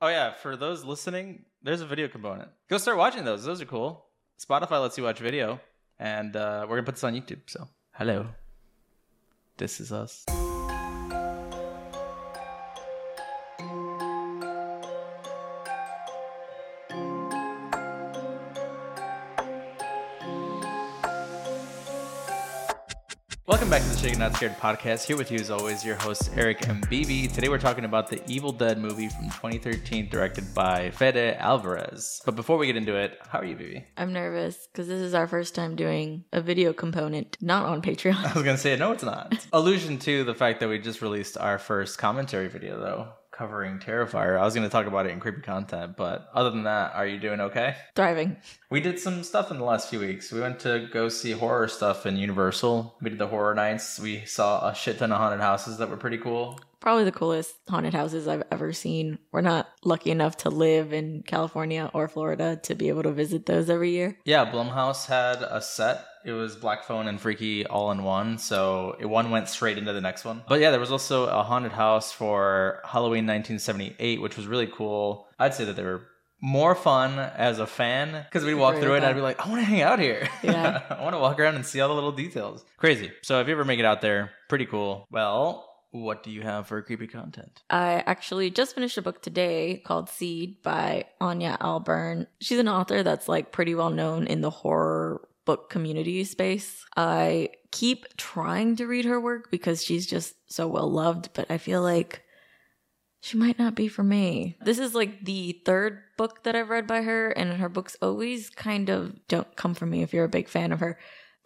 Oh yeah, for those listening, there's a video component. Go start watching those. Those are cool. Spotify lets you watch video, and uh, we're gonna put this on YouTube. So hello, this is us. Shaken Not Scared podcast. Here with you, as always, your hosts Eric and BB. Today, we're talking about the Evil Dead movie from 2013, directed by Fede Alvarez. But before we get into it, how are you, BB? I'm nervous because this is our first time doing a video component, not on Patreon. I was gonna say no, it's not. Allusion to the fact that we just released our first commentary video, though, covering Terrifier. I was gonna talk about it in creepy content, but other than that, are you doing okay? Thriving. We did some stuff in the last few weeks. We went to go see horror stuff in Universal. We did the horror nights. We saw a shit ton of haunted houses that were pretty cool. Probably the coolest haunted houses I've ever seen. We're not lucky enough to live in California or Florida to be able to visit those every year. Yeah, Blumhouse had a set. It was Black Phone and Freaky all in one, so it, one went straight into the next one. But yeah, there was also a haunted house for Halloween 1978, which was really cool. I'd say that they were more fun as a fan because we'd walk through it and I'd be like, I want to hang out here. Yeah. I want to walk around and see all the little details. Crazy. So if you ever make it out there, pretty cool. Well, what do you have for creepy content? I actually just finished a book today called Seed by Ania Ahlborn. She's an author that's like pretty well known in the horror book community space. I keep trying to read her work because she's just so well loved, but I feel like she might not be for me. This is like the third book that I've read by her, and her books always kind of don't come for me if you're a big fan of her.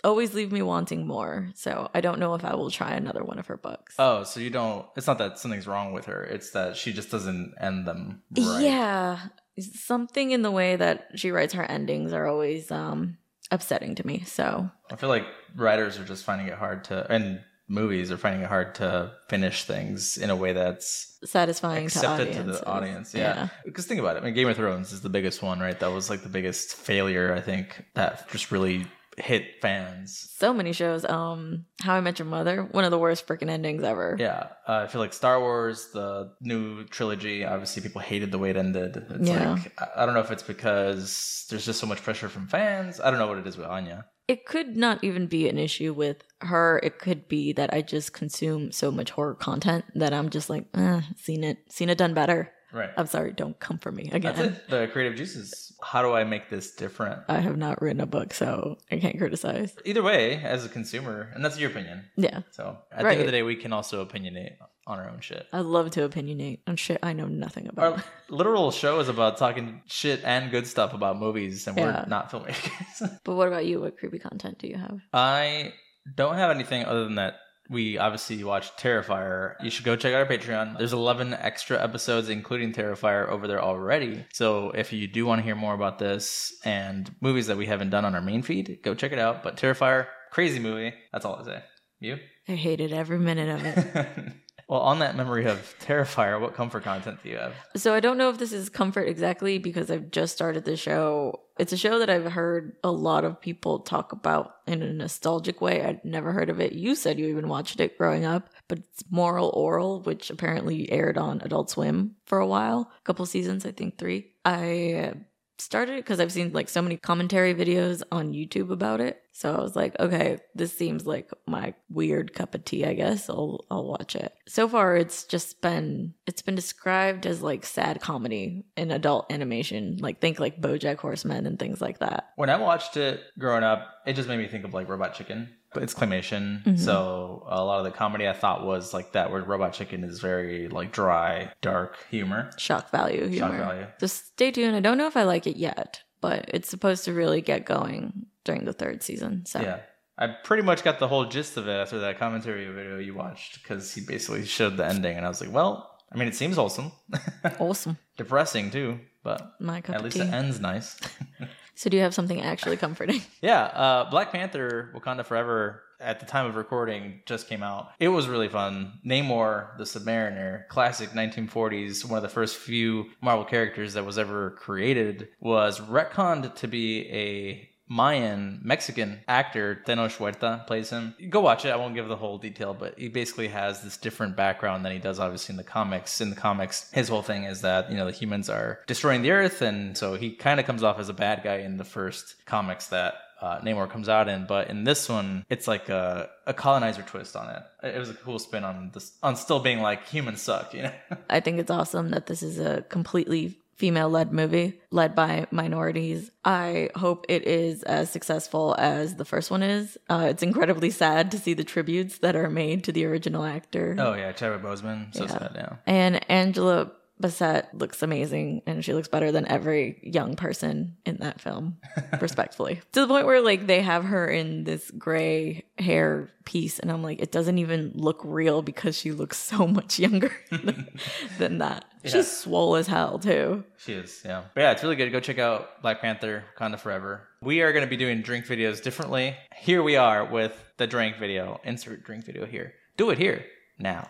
Always leave me wanting more. So I don't know if I will try another one of her books. Oh, so you don't, it's not that something's wrong with her, it's that she just doesn't end them right. Yeah. Something in the way that she writes her endings are always um upsetting to me. So I feel like writers are just finding it hard to, and movies are finding it hard to finish things in a way that's satisfying to accepted to, audiences. the audience. Yeah. Because think about it. I mean, Game of Thrones is the biggest one, right? That was like the biggest failure, I think, that just really hit fans. So many shows. Um How I Met Your Mother, one of the worst freaking endings ever. Yeah. Uh, I feel like Star Wars, the new trilogy, obviously people hated the way it ended. It's Yeah. like, I- don't know if it's because there's just so much pressure from fans. I don't know what it is with Ania. It could not even be an issue with her. It could be that I just consume so much horror content that I'm just like, eh, seen it, seen it done better. Right. I'm sorry, don't come for me That's again. it. The creative juices. How do I make this different? I have not written a book, so I can't criticize. Either way, as a consumer, and that's your opinion. Yeah. So at the end of the day, we can also opinionate on our own shit. I love to opinionate on shit I know nothing about. Our literal show is about talking shit and good stuff about movies, and we're not filmmakers. But what about you? What creepy content do you have? I don't have anything other than that. We obviously watched Terrifier. You should go check out our Patreon. There's 11 extra episodes, including Terrifier, over there already. So if you do want to hear more about this and movies that we haven't done on our main feed, go check it out. But Terrifier, crazy movie. That's all I say. You? I hated every minute of it. well, on that memory of Terrifier, what comfort content do you have? so I don't know if this is comfort exactly because I've just started the show. It's a show that I've heard a lot of people talk about in a nostalgic way. I'd never heard of it. You said you even watched it growing up, but it's Moral Orel, which apparently aired on Adult Swim for a while, a couple seasons, I think three. I started it because I've seen like so many commentary videos on YouTube about it. So I was like, okay, this seems like my weird cup of tea, I guess. I'll I'll watch it. So far it's just been it's been described as like sad comedy in adult animation. Like think like BoJack Horseman and things like that. When I watched it growing up, it just made me think of like Robot Chicken. But it's claymation, Mhm. so a lot of the comedy I thought was like that. Where Robot Chicken is very like dry, dark humor, Shock value humor. shock value. Just stay tuned. I don't know if I like it yet, but it's supposed to really get going during the third season. So Yeah, I pretty much got the whole gist of it after that commentary video you watched because he basically showed the ending, and I was like, well, I mean, it seems wholesome, awesome. depressing too, but My cup at least tea. it ends nice. So do you have something actually comforting? Yeah, uh, Black Panther: Wakanda Forever at the time of recording just came out. It was really fun. Namor, the Submariner, classic 1940s, one of the first few Marvel characters that was ever created, was retconned to be a Mayan Mexican actor Tenoch Huerta plays him. Go watch it. I won't give the whole detail, but he basically has this different background than he does obviously in the comics. In the comics, his whole thing is that, you know, the humans are destroying the earth and so he kind of comes off as a bad guy in the first comics that uh, Namor comes out in, but in this one, it's like a, a colonizer twist on it. It was a cool spin on this, on still being like humans suck, you know. I think it's awesome that this is a completely female led movie led by minorities. I hope it is as successful as the first one is. Uh, it's incredibly sad to see the tributes that are made to the original actor. Oh yeah, Chadwick Boseman, so Yeah. sad. Yeah. And Angela Bassett looks amazing and she looks better than every young person in that film, respectfully. To the point where like they have her in this gray hair piece and I'm like, it doesn't even look real because she looks so much younger than that. Yeah. She's swole as hell too. She is, yeah. But yeah, it's really good. Go check out Black Panther, Wakanda Forever. We are going to be doing drink videos differently. Here we are with the drink video. Insert drink video here. Do it here, now.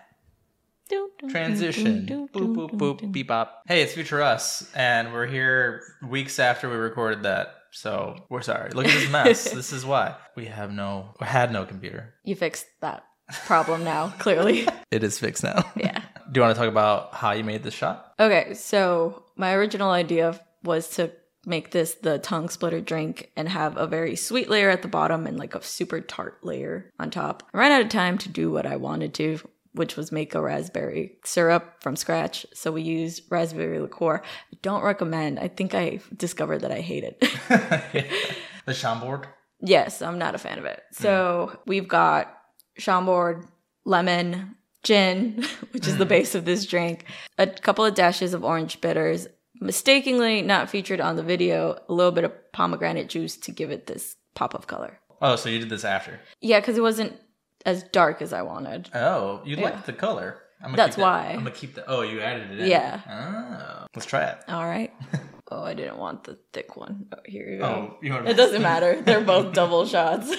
Transition. Boop, boop, boop, beep, bop. Hey, it's Future Us, and we're here weeks after we recorded that. So we're sorry. Look at this mess. this is why. We have no, we had no computer. You fixed that problem now, clearly. It is fixed now. yeah. Do you want to talk about how you made this shot? Okay, so my original idea was to make this the tongue splitter drink and have a very sweet layer at the bottom and like a super tart layer on top. I ran out of time to do what I wanted to, which was make a raspberry syrup from scratch. So we used raspberry liqueur. I don't recommend. I think I discovered that I hate it. the Chambord. Yes, I'm not a fan of it. Hmm. So we've got Chambord, lemon, gin, which is the hmm. base of this drink, a couple of dashes of orange bitters, mistakenly not featured on the video, a little bit of pomegranate juice to give it this pop of color. Oh, so you did this after? Yeah, because it wasn't as dark as I wanted. Oh, you Yeah. like the color. I'm gonna That's keep that- why. I'm gonna keep the. Oh, you added it in. Yeah. Oh, let's try it. All right. Oh, I didn't want the thick one. Oh, here you go. Oh, you want It doesn't matter. They're both double shots.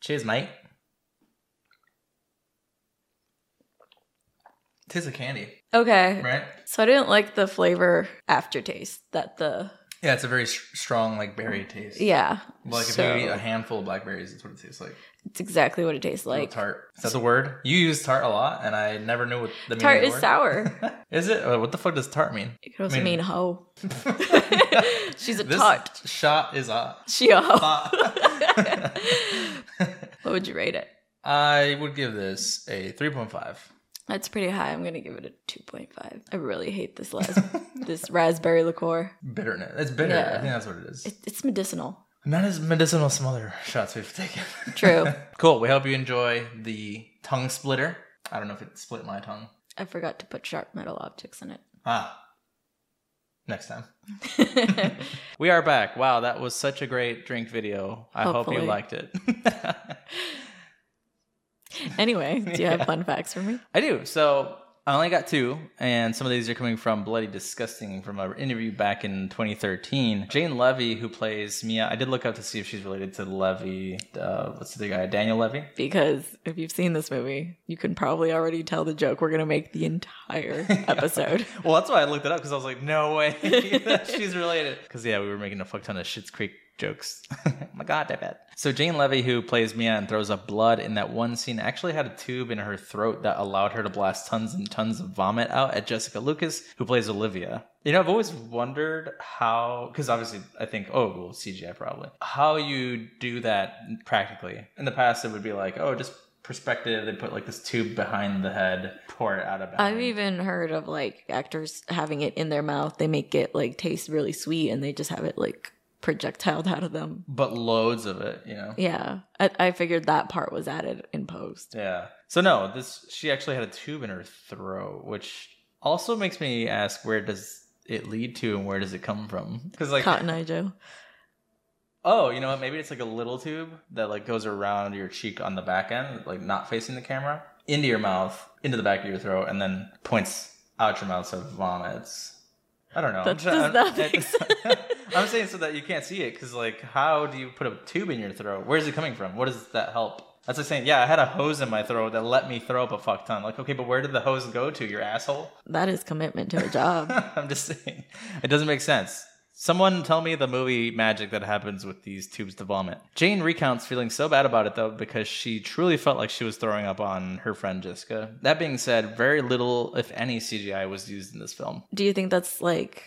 Cheers, mate. Tastes like candy, okay. right? So I didn't like the flavor aftertaste that the Yeah, it's a very strong like berry taste. yeah. Like if you eat a handful of blackberries, that's what it tastes like. it's exactly what it tastes Like tart. Is that the word? You use tart a lot, and I never knew what the Tart meaning is the sour. is it? What the fuck does tart mean? It could also I mean- mean hoe. She's a this tart. shot is a. She a hoe. What would you rate it? I would give this a three point five. That's pretty high. I'm gonna give it a two point five. I really hate this last this raspberry liqueur. Bitterness. It's bitter. Yeah. I think that's what it is. It, it's medicinal. Not as medicinal as some other shots we've taken. True. cool. We hope you enjoy the tongue splitter. I don't know if it split my tongue. I forgot to put sharp metal objects in it. Ah. Next time. We are back. Wow, that was such a great drink video. I hope you liked it. anyway, do you have fun facts for me? I do. So I only got two, and some of these are coming from Bloody Disgusting from an interview back in 2013. Jane Levy, who plays Mia, I did look up to see if she's related to Levy. Uh, what's the guy? Daniel Levy? Because if you've seen this movie, you can probably already tell the joke we're gonna make the entire episode. Well, that's why I looked it up because I was like, no way that she's related. Because yeah, we were making a fuck ton of Schitt's Creek jokes. oh my god, I bet. So Jane Levy, who plays Mia and throws up blood in that one scene, actually had a tube in her throat that allowed her to blast tons and tons of vomit out at Jessica Lucas, who plays Olivia. You know, I've always wondered how, because obviously I think, oh, well, CGI probably, how you do that practically. In the past, it would be like, oh, just perspective. They put like this tube behind the head, pour it out of. I've even heard of like actors having it in their mouth. They make it like taste really sweet and they just have it like projectiled out of them. but loads of it, you know. Yeah. I, I figured that part was added in post. Yeah. So no, this she actually had a tube in her throat, which also makes me ask where does it lead to and where does it come from? Because like, Cotton Eye Joe. oh, you know what? Maybe it's like a little tube that like goes around your cheek on the back end, like not facing the camera, into your mouth, into the back of your throat, and then points out your mouth so it vomits. I don't know. That I'm does I'm- not make sense. I'm saying so that you can't see it because, like, how do you put a tube in your throat? Where's it coming from? What does that help? That's like saying, yeah, I had a hose in my throat that let me throw up a fuck ton. Like, okay, but where did the hose go to? Your asshole? That is commitment to a job. I'm just saying, it doesn't make sense. Someone tell me the movie magic that happens with these tubes to vomit. Jane recounts feeling so bad about it though because she truly felt like she was throwing up on her friend Jessica. That being said, very little, if any, CGI was used in this film. Do you think that's like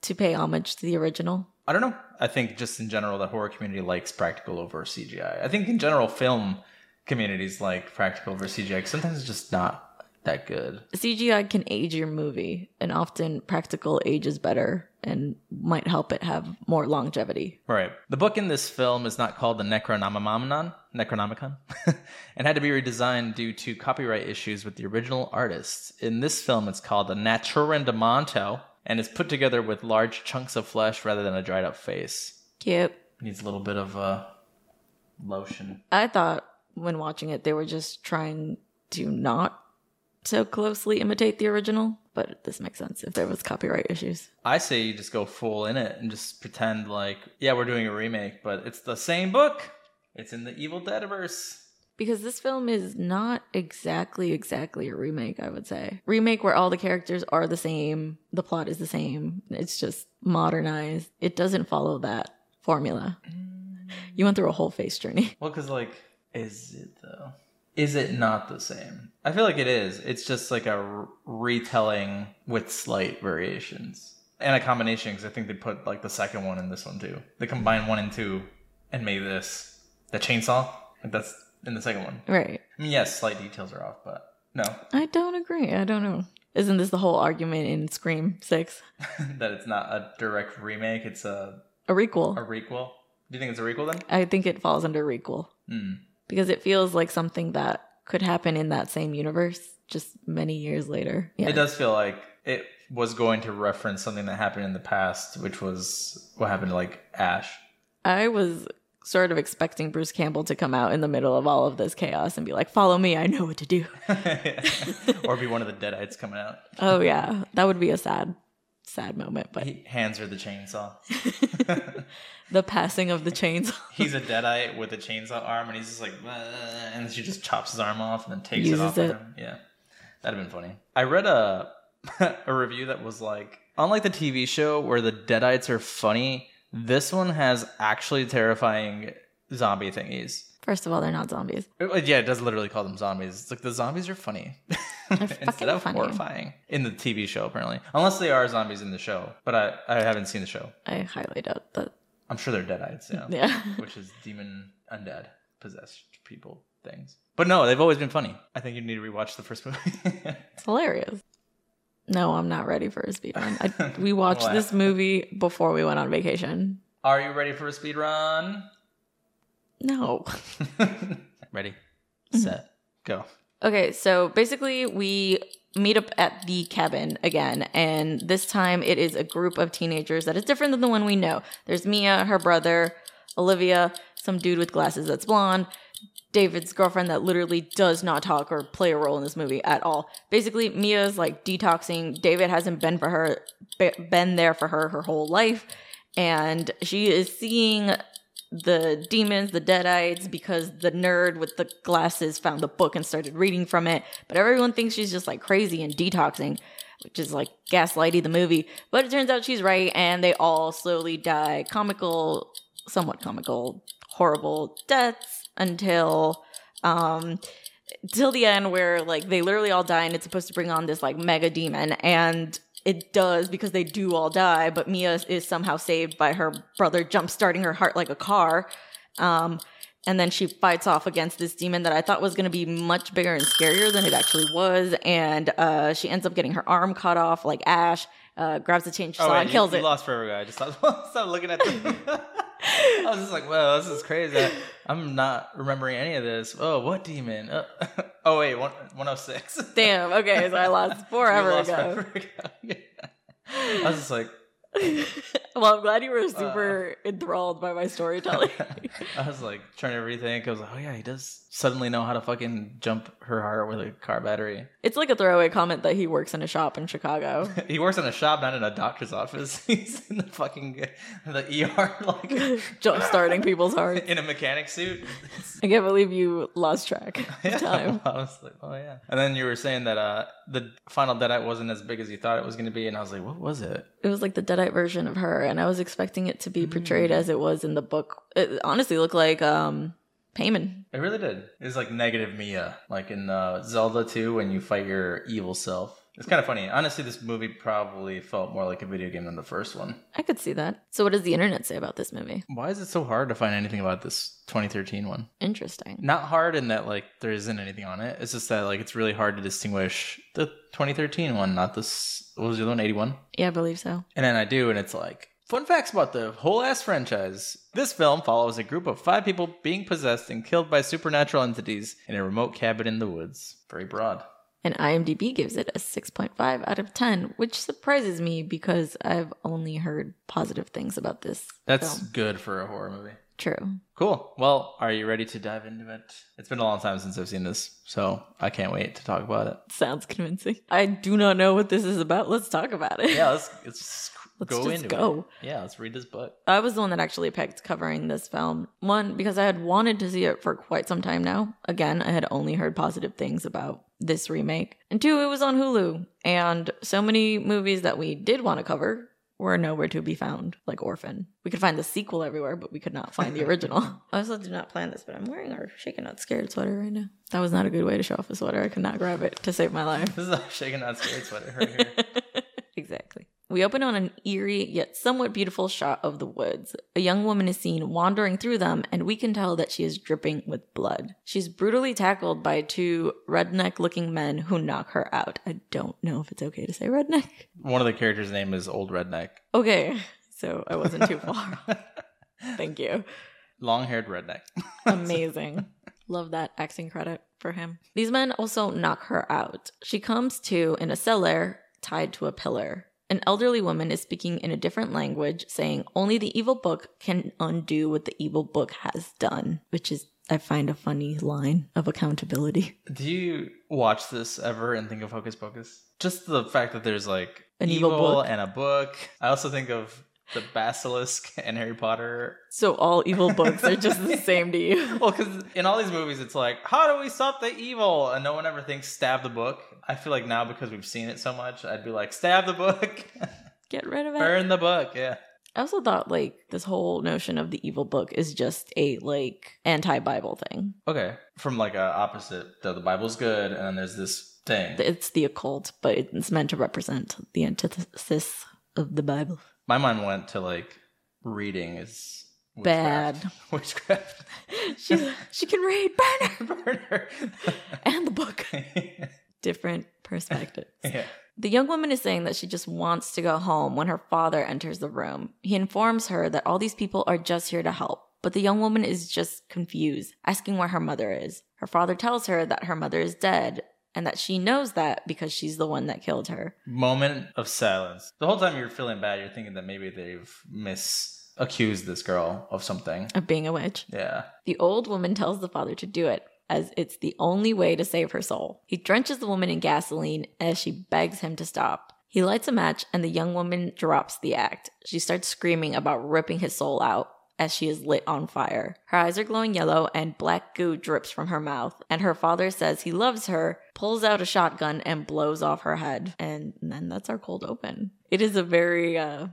to pay homage to the original? I don't know. I think just in general, the horror community likes practical over CGI. I think in general, film communities like practical over CGI. Sometimes it's just not that good. CGI can age your movie, and often practical ages better and might help it have more longevity. Right. The book in this film is not called the Necronomicon, Necronomicon, and had to be redesigned due to copyright issues with the original artist. In this film, it's called the Naturom Demonto, and is put together with large chunks of flesh rather than a dried up face. Yep. Needs a little bit of uh, lotion. I thought when watching it, they were just trying to not so closely imitate the original, but this makes sense if there was copyright issues. I say you just go full in it and just pretend like, yeah, we're doing a remake, but it's the same book. It's in the Evil Deadiverse. Because this film is not exactly exactly a remake, I would say. Remake where all the characters are the same, the plot is the same. It's just modernized. It doesn't follow that formula. You went through a whole face journey. Well, because like, is it though? Is it not the same? I feel like it is. It's just like a retelling with slight variations and a combination. Because I think they put like the second one in this one too. They combined one and two and made this the chainsaw. Like that's in the second one. Right. I mean, yes, slight details are off, but no, I don't agree. I don't know. Isn't this the whole argument in Scream 6? that it's not a direct remake. It's a A requel. a requel. Do you think it's a requel then? I think it falls under requel Hmm. Because it feels like something that could happen in that same universe just many years later. Yeah. It does feel like it was going to reference something that happened in the past, which was what happened to like Ash. I was sort of expecting Bruce Campbell to come out in the middle of all of this chaos and be like, "Follow me, I know what to do." or be one of the Deadites coming out. oh yeah, that would be a sad sad moment, but He hands her the chainsaw. the passing of the chainsaw. He's a Deadite with a chainsaw arm, and he's just like, and she just chops his arm off and then takes it Uses off of it. him. Yeah, that'd have been funny. I read a a review that was like, unlike the TV show where the Deadites are funny, this one has actually terrifying zombie thingies. First of all, they're not zombies. It- yeah, it does literally call them zombies. It's like the zombies are funny instead of funny. horrifying in the TV show, apparently. Unless they are zombies in the show, but I, I haven't seen the show. I highly doubt that. I'm sure they're deadites, yeah, Yeah. which is demon undead possessed people things. But no, they've always been funny. I think you need to rewatch the first movie. It's hilarious. No, I'm not ready for a speed run. I, we watched this movie before we went on vacation. are you ready for a speed run? No. ready, Mm-hmm. set, go. Okay, so basically, we meet up at the cabin again, and this time it is a group of teenagers that is different than the one we know. There's Mia, her brother, Olivia, some dude with glasses that's blonde, David's girlfriend that literally does not talk or play a role in this movie at all. Basically, Mia's like detoxing. David hasn't been for her, be- been there for her her whole life, and she is seeing the demons, the deadites, because the nerd with the glasses found the book and started reading from it. But everyone thinks she's just like crazy and detoxing, which is like gaslighty the movie. But it turns out she's right, and they all slowly die comical, somewhat comical, horrible deaths until um till the end where like they literally all die and it's supposed to bring on this like mega demon and it does because they do all die but mia is somehow saved by her brother jump starting her heart like a car. Um and then she fights off against this demon that i thought was going to be much bigger and scarier than it actually was and uh she ends up getting her arm cut off like ash uh grabs the chainsaw Oh, and you- kills you it lost forever, guy. I just stopped, stopped looking at the. I was just like, "Well, this is crazy. I'm not remembering any of this." Oh, what demon? Uh, oh wait, one one oh six. damn okay so i lost forever lost ago forever ago. Yeah. I was just like, well, I'm glad you were super enthralled by my storytelling. I was like trying to rethink. I was like, "Oh yeah, he does suddenly know how to fucking jump her heart with a car battery." it's like a throwaway comment that he works in a shop in Chicago. He works in a shop, not in a doctor's office. He's in the fucking the ER, like Jump starting people's hearts. in a mechanic suit. I can't believe you lost track of Yeah, time. I was like, oh yeah. And then you were saying that uh, the final Deadite wasn't as big as you thought it was going to be, and I was like, what was it? It was like the Deadite Version of her, and I was expecting it to be portrayed Mm. as it was in the book. It honestly looked like um Payman. It really did. It was like negative Mia, like in uh, Zelda 2 when you fight your evil self. It's kind of funny. Honestly, this movie probably felt more like a video game than the first one. I could see that. So, what does the internet say about this movie? Why is it so hard to find anything about this 2013 one? Interesting. Not hard in that like there isn't anything on it. It's just that like it's really hard to distinguish the 2013 one, not this. What was the other one? 81. Yeah, I believe so. And then I do, and it's like fun facts about the whole ass franchise. This film follows a group of five people being possessed and killed by supernatural entities in a remote cabin in the woods. Very broad. And IMDb gives it a 6.5 out of 10, which surprises me because I've only heard positive things about this. That's film. good for a horror movie. true. Cool. Well, are you ready to dive into it? It's been a long time since I've seen this, so I can't wait to talk about it. Sounds convincing. I do not know what this is about. Let's talk about it. Yeah, let's let's, Let's go just into go. it. Yeah, let's read this book. I was the one that actually picked covering this film. One, because I had wanted to see it for quite some time now. Again, I had only heard positive things about this remake. And two, it was on Hulu. And so many movies that we did want to cover were nowhere to be found, like Orphan. We could find the sequel everywhere, but we could not find the original. I also did not plan this, but I'm wearing our Shaken Not Scared sweater right now. That was not a good way to show off a sweater. I could not grab it to save my life. This is a shaken not scared sweater right here. exactly. We open on an eerie yet somewhat beautiful shot of the woods. A young woman is seen wandering through them, and we can tell that she is dripping with blood. She's brutally tackled by two redneck looking men who knock her out. I don't know if it's okay to say redneck. One of the characters' name is Old Redneck. Okay, so I wasn't too far. Thank you. Long haired redneck. Amazing. Love that acting credit for him. These men also knock her out. She comes to in a cellar tied to a pillar. An elderly woman is speaking in a different language, saying only the evil book can undo what the evil book has done, which is, I find, a funny line of accountability. Do you watch this ever and think of Hocus Pocus? Just the fact that there's like An evil book. and a book. I also think of the basilisk and Harry Potter. So all evil books are just the same to you. Well, because in all these movies, it's like, how do we stop the evil? And no one ever thinks stab the book. I feel like now because we've seen it so much, I'd be like, stab the book, Get rid of it. burn the book. Yeah. I also thought like this whole notion of the evil book is just a like anti-Bible thing. Okay. From like a opposite, the, the Bible's good, and then there's this thing. It's the occult, but it's meant to represent the antithesis of the Bible. My mind went to like reading is Bad. witchcraft. She she can read Burner Burner. and the book. Different perspectives. yeah. The young woman is saying that she just wants to go home when her father enters the room. He informs her that all these people are just here to help, but the young woman is just confused, asking where her mother is. Her father tells her that her mother is dead and that she knows that because she's the one that killed her. Moment of silence. The whole time you're feeling bad, you're thinking that maybe they've misaccused this girl of something. Of being a witch. Yeah. The old woman tells the father to do it, as it's the only way to save her soul. He drenches the woman in gasoline as she begs him to stop. He lights a match, and the young woman drops the act. She starts screaming about ripping his soul out as she is lit on fire. Her eyes are glowing yellow, and black goo drips from her mouth. And her father says he loves her, pulls out a shotgun, and blows off her head. And then that's our cold open. It is a very uh,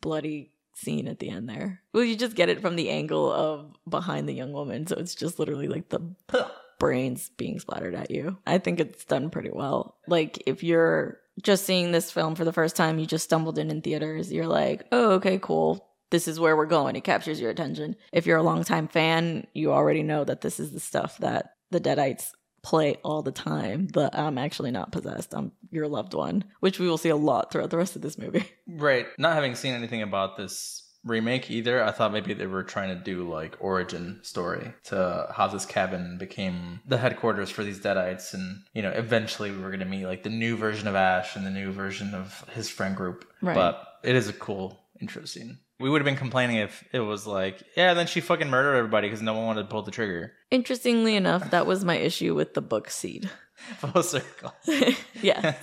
bloody scene at the end there. Well, you just get it from the angle of behind the young woman, so it's just literally like the brains being splattered at you. I think it's done pretty well. Like if you're just seeing this film for the first time, you just stumbled in in theaters, you're like, "Oh, okay, cool. This is where we're going." It captures your attention. If you're a longtime fan, you already know that this is the stuff that the Deadites play all the time. But I'm actually not possessed. I'm your loved one, which we will see a lot throughout the rest of this movie. Right. Not having seen anything about this remake either, I thought maybe they were trying to do like origin story to how this cabin became the headquarters for these deadites and you know, eventually we were gonna meet like the new version of Ash and the new version of his friend group. Right. But it is a cool intro scene. We would have been complaining if it was like, yeah, then she fucking murdered everybody because no one wanted to pull the trigger. Interestingly enough, that was my issue with the book seed. Full circle. yes. yeah,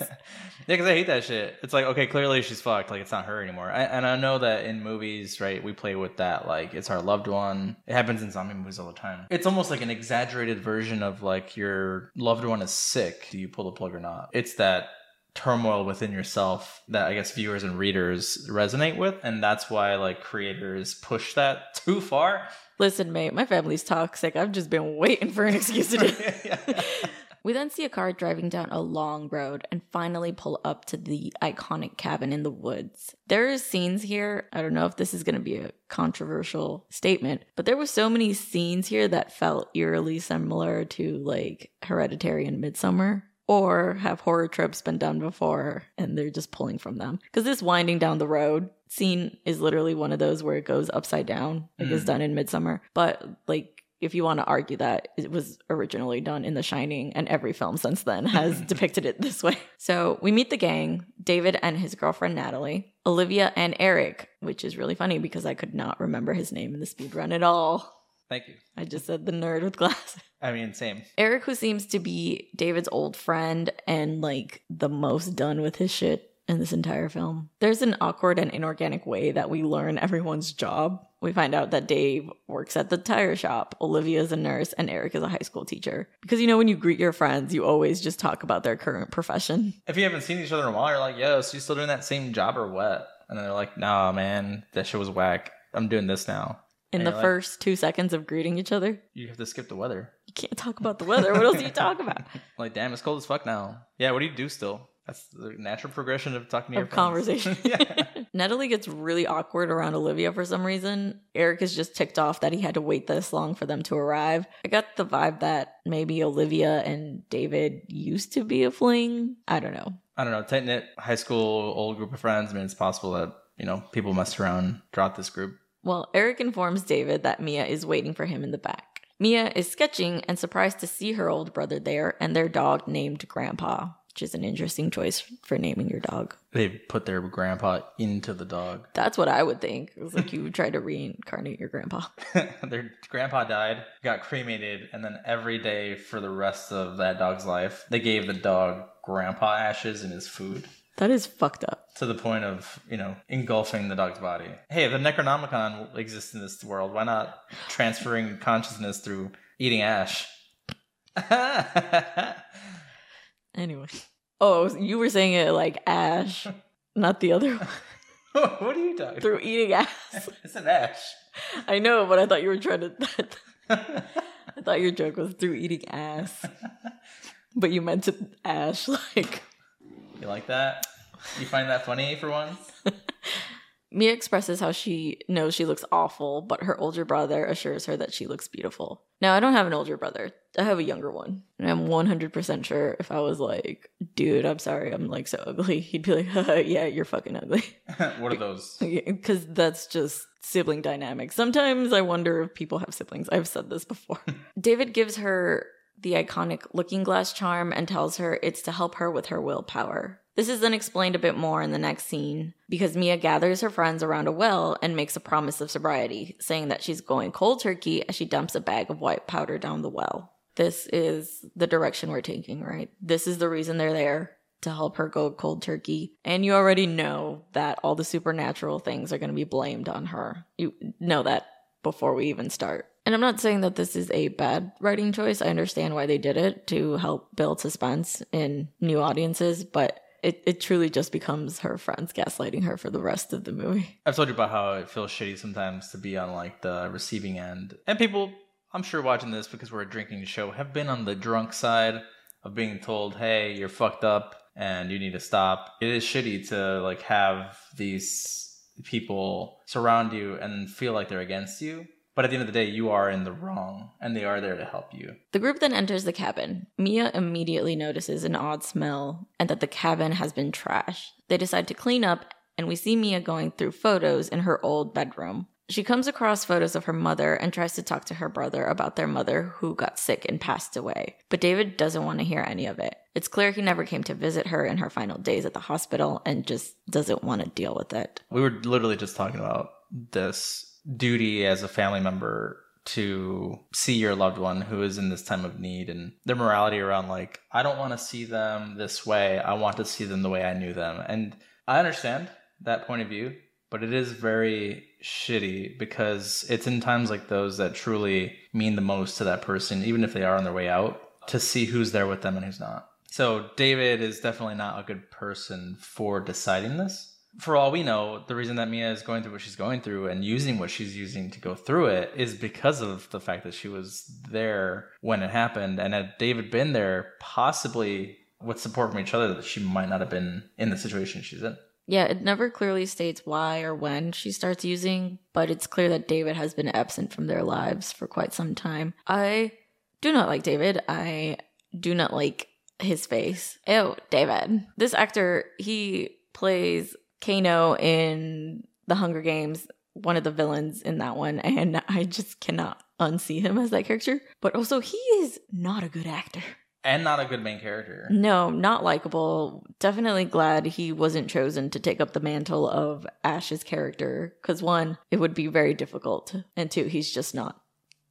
because I hate that shit. It's like, okay, clearly she's fucked. Like, it's not her anymore. I, and I know that in movies, right, we play with that. Like, it's our loved one. It happens in zombie movies all the time. It's almost like an exaggerated version of like your loved one is sick. Do you pull the plug or not? It's that turmoil within yourself that I guess viewers and readers resonate with. And that's why like creators push that too far. Listen, mate, my family's toxic. I've just been waiting for an excuse to do. We then see a car driving down a long road and finally pull up to the iconic cabin in the woods. There are scenes here, I don't know if this is going to be a controversial statement, but there were so many scenes here that felt eerily similar to like Hereditary and Midsommar. Or have horror tropes been done before and they're just pulling from them? Because this winding down the road scene is literally one of those where it goes upside down, like it's Mm. done in Midsommar. But like if you want to argue that it was originally done in The Shining, and every film since then has depicted it this way. So we meet the gang David and his girlfriend Natalie, Olivia and Eric, which is really funny because I could not remember his name in the speed run at all. Thank you. I just said the nerd with glasses. I mean, same. Eric, who seems to be David's old friend and like the most done with his shit in this entire film. There's an awkward and inorganic way that we learn everyone's job. We find out that Dave works at the tire shop, Olivia is a nurse, and Eric is a high school teacher. Because you know, when you greet your friends, you always just talk about their current profession. If you haven't seen each other in a while, you're like, yo, so you still doing that same job or what? And they're like, nah, man, that shit was whack. I'm doing this now. In And the like- first two seconds of greeting each other, You have to skip the weather. you can't talk about the weather. What else do you talk about? Like, damn, it's cold as fuck now. Yeah, what do you do still? That's the natural progression of talking to your of conversation. yeah. Natalie gets really awkward around Olivia for some reason. Eric is just ticked off that he had to wait this long for them to arrive. I got the vibe that maybe Olivia and David used to be a fling. I don't know. I don't know, tight knit high school old group of friends. I mean, it's possible that you know people messed around throughout this group. Well, Eric informs David that Mia is waiting for him in the back. Mia is sketching and surprised to see her old brother there and their dog named Grandpa, which is an interesting choice for naming your dog. They put their grandpa into the dog. That's what I would think. It was like you would try to reincarnate your grandpa. their grandpa died, got cremated, and then every day for the rest of that dog's life, they gave the dog grandpa ashes in his food. That is fucked up. To the point of, you know, engulfing the dog's body. Hey, the Necronomicon exists in this world. Why not transferring consciousness through eating ash? Anyway. Oh, you were saying it like Ash, not the other one. what are you talking Through eating ass. It's an ash. I know, but I thought you were trying to. I thought your joke was through eating ass. But you meant to ash like. You like that? You find that funny for once? Mia expresses how she knows she looks awful, but her older brother assures her that she looks beautiful. Now, I don't have an older brother. I have a younger one. And I'm 100% sure if I was like, dude, I'm sorry, I'm like so ugly, he'd be like, yeah, you're fucking ugly. what are those? Because that's just sibling dynamics. Sometimes I wonder if people have siblings. I've said this before. David gives her the iconic looking glass charm and tells her it's to help her with her willpower. This is then explained a bit more in the next scene because Mia gathers her friends around a well and makes a promise of sobriety, saying that she's going cold turkey as she dumps a bag of white powder down the well. This is the direction we're taking, right? This is the reason they're there to help her go cold turkey. And you already know that all the supernatural things are going to be blamed on her. You know that before we even start. And I'm not saying that this is a bad writing choice. I understand why they did it to help build suspense in new audiences, but it, it truly just becomes her friends gaslighting her for the rest of the movie. I've told you about how it feels shitty sometimes to be on like the receiving end. And people, I'm sure watching this because we're a drinking show, have been on the drunk side of being told, "Hey, you're fucked up and you need to stop." It is shitty to like have these people surround you and feel like they're against you. But at the end of the day, you are in the wrong and they are there to help you. The group then enters the cabin. Mia immediately notices an odd smell and that the cabin has been trashed. They decide to clean up, and we see Mia going through photos in her old bedroom. She comes across photos of her mother and tries to talk to her brother about their mother who got sick and passed away. But David doesn't want to hear any of it. It's clear he never came to visit her in her final days at the hospital and just doesn't want to deal with it. We were literally just talking about this duty as a family member to see your loved one who is in this time of need and their morality around like I don't want to see them this way. I want to see them the way I knew them. And I understand that point of view, but it is very shitty because it's in times like those that truly mean the most to that person even if they are on their way out to see who's there with them and who's not. So David is definitely not a good person for deciding this. For all we know, the reason that Mia is going through what she's going through and using what she's using to go through it is because of the fact that she was there when it happened. And had David been there, possibly with support from each other, that she might not have been in the situation she's in. Yeah, it never clearly states why or when she starts using, but it's clear that David has been absent from their lives for quite some time. I do not like David. I do not like his face. Ew, David. This actor, he plays Kano in The Hunger Games, one of the villains in that one, and I just cannot unsee him as that character. But also, he is not a good actor. And not a good main character. No, not likable. Definitely glad he wasn't chosen to take up the mantle of Ash's character. Because one, it would be very difficult. And two, he's just not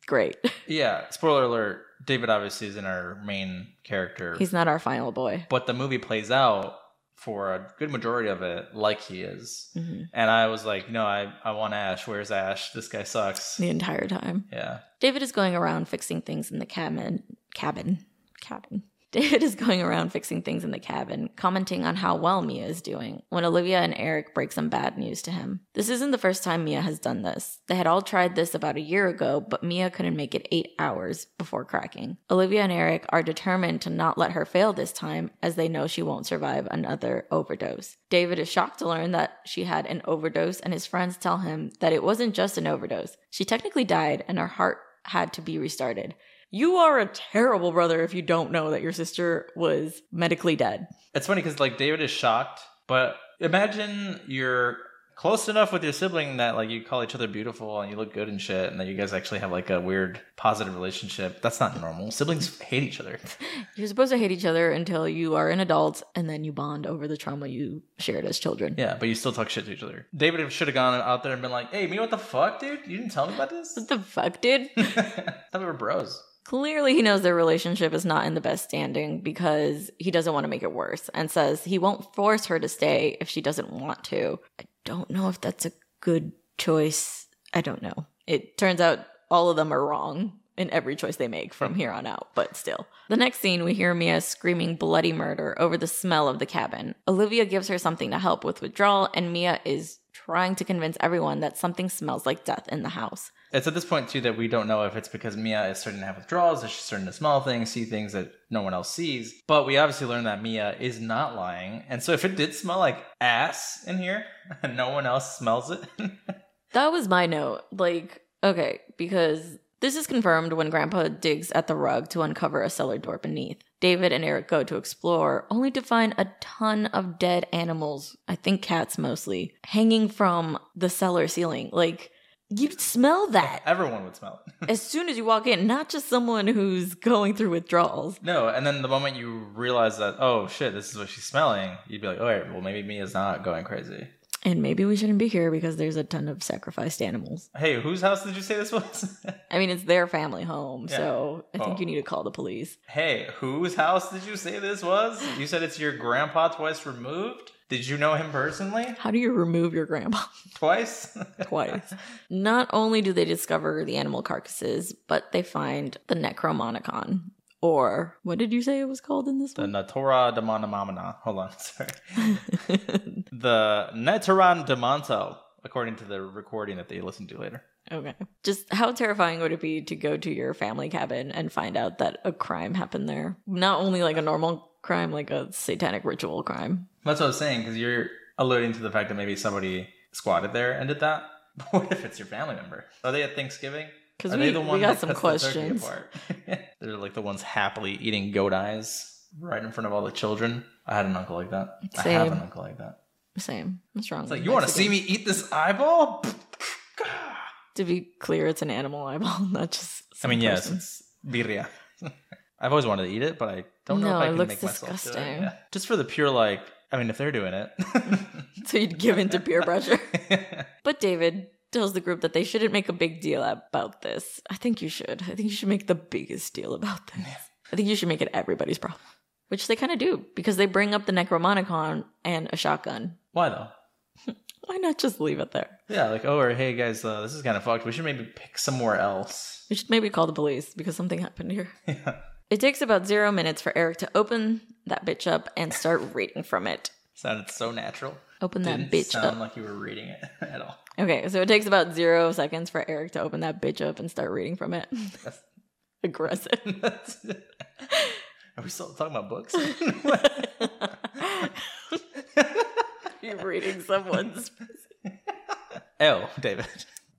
great. Yeah, spoiler alert David obviously isn't our main character. he's not our final boy. but the movie plays out for a good majority of it like he is. Mhm. And I was like, no, I, I want Ash. Where's Ash? This guy sucks. The entire time. Yeah. David is going around fixing things in the cabin. Cabin. Cabin. David is going around fixing things in the cabin, commenting on how well Mia is doing, when Olivia and Eric break some bad news to him. This isn't the first time Mia has done this. They had all tried this about a year ago, but Mia couldn't make it eight hours before cracking. Olivia and Eric are determined to not let her fail this time, as they know she won't survive another overdose. David is shocked to learn that she had an overdose, and his friends tell him that it wasn't just an overdose. She technically died, and her heart had to be restarted. You are a terrible brother if you don't know that your sister was medically dead. It's funny because like David is shocked, but imagine you're close enough with your sibling that like you call each other beautiful and you look good and shit, and that you guys actually have like a weird positive relationship. That's not normal. Siblings hate each other. You're supposed to hate each other until you are an adult and then you bond over the trauma you shared as children. Yeah, but you still talk shit to each other. David should have gone out there and been like, "Hey, me, what the fuck, dude? You didn't tell me about this." What the fuck, dude? I thought we were bros. Clearly, he knows their relationship is not in the best standing because he doesn't want to make it worse and says he won't force her to stay if she doesn't want to. I don't know if that's a good choice. I don't know. It turns out all of them are wrong in every choice they make from here on out, but still. The next scene, we hear Mia screaming bloody murder over the smell of the cabin. Olivia gives her something to help with withdrawal, and Mia is trying to convince everyone that something smells like death in the house. It's at this point too that we don't know if it's because Mia is starting to have withdrawals, that she's starting to smell things, see things that no one else sees. But we obviously learned that Mia is not lying, and so if it did smell like ass in here and no one else smells it, That was my note. Like, okay, because this is confirmed when Grandpa digs at the rug to uncover a cellar door beneath. David and Eric go to explore, only to find a ton of dead animals, I think cats mostly, hanging from the cellar ceiling. Like, you'd smell that everyone would smell it. as soon as you walk in, not just someone who's going through withdrawals. no, and then the moment you realize that, oh shit, this is what she's smelling, you'd be like, oh, all right, well maybe Mia's not going crazy. And maybe we shouldn't be here because there's a ton of sacrificed animals. Hey, whose house did you say this was? I mean, it's their family home, Yeah. so I think Oh. you need to call the police. hey, whose house did you say this was? You said it's your grandpa twice removed? Did you know him personally? How do you remove your grandpa? Twice? twice. Not only do they discover the animal carcasses, but they find the Necromonicon. Or what did you say it was called in this book? The one? Natura de Manamamana. Hold on, sorry. the Naturom Demonto, according to the recording that they listened to later. okay. Just how terrifying would it be to go to your family cabin and find out that a crime happened there? Not only like a normal crime, like a satanic ritual crime. That's what I was saying, because you're alluding to the fact that maybe somebody squatted there and did that. But what if it's your family member? Are they at Thanksgiving? Because we, the we got some cuts the questions. They're like the ones happily eating goat eyes right in front of all the children. I had an uncle like that. Same. I have an uncle like that. Same. What's wrong? It's like, you want to see me eat this eyeball? To be clear, it's an animal eyeball, not just. I mean, yes, it's birria. I've always wanted to eat it, but I don't know No, if I it can looks make myself do disgusting. it. Yeah. Just for the pure, like, I mean, if they're doing it. So you'd give in to peer pressure. But David tells the group that they shouldn't make a big deal about this. I think you should. I think you should make the biggest deal about this. I think you should make it everybody's problem. Which they kind of do because they bring up the Necromonicon and a shotgun. Why though? Why not just leave it there? Yeah, like, oh, or hey guys, uh, this is kind of fucked. We should maybe pick somewhere else. We should maybe call the police because something happened here. Yeah. It takes about zero minutes for Eric to open that bitch up and start reading from it. Sounded so natural. Open that Didn't bitch sound up. like you were reading it at all. Okay, so it takes about zero seconds for Eric to open that bitch up and start reading from it. That's- Aggressive. Are we still talking about books? You're reading someone's. oh, David.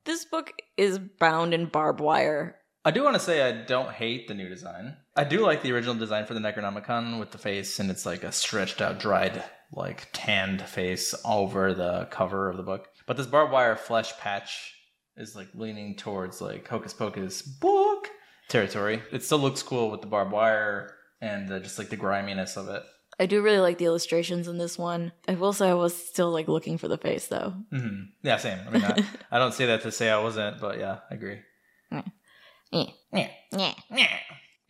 This book is bound in barbed wire. I do want to say I don't hate the new design. I do like the original design for the Necronomicon with the face, and it's like a stretched out, dried, like tanned face over the cover of the book. But this barbed wire flesh patch is like leaning towards like Hocus Pocus book territory. It still looks cool with the barbed wire and the, just like the griminess of it. I do really like the illustrations in this one. I will say I was still like looking for the face though. hmm Yeah, same. I mean, I, I don't say that to say I wasn't, but yeah, I agree. Eh. Yeah, yeah. Give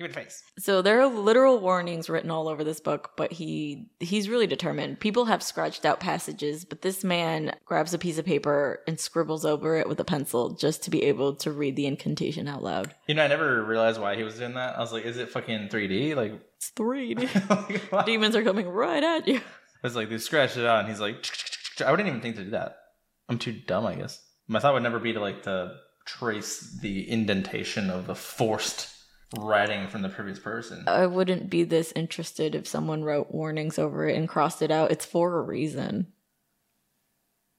it a face. So there are literal warnings written all over this book, but he he's really determined. People have scratched out passages, but this man grabs a piece of paper and scribbles over it with a pencil just to be able to read the incantation out loud. You know, I never realized why he was doing that. I was like, is it fucking 3D? Like, It's three. I Demons are coming right at you. was like, they scratched it out, and he's like, I wouldn't even think to do that. I'm too dumb, I guess. My thought would never be to like to trace the indentation of the forced writing from the previous person. I wouldn't be this interested if someone wrote warnings over it and crossed it out. It's for a reason.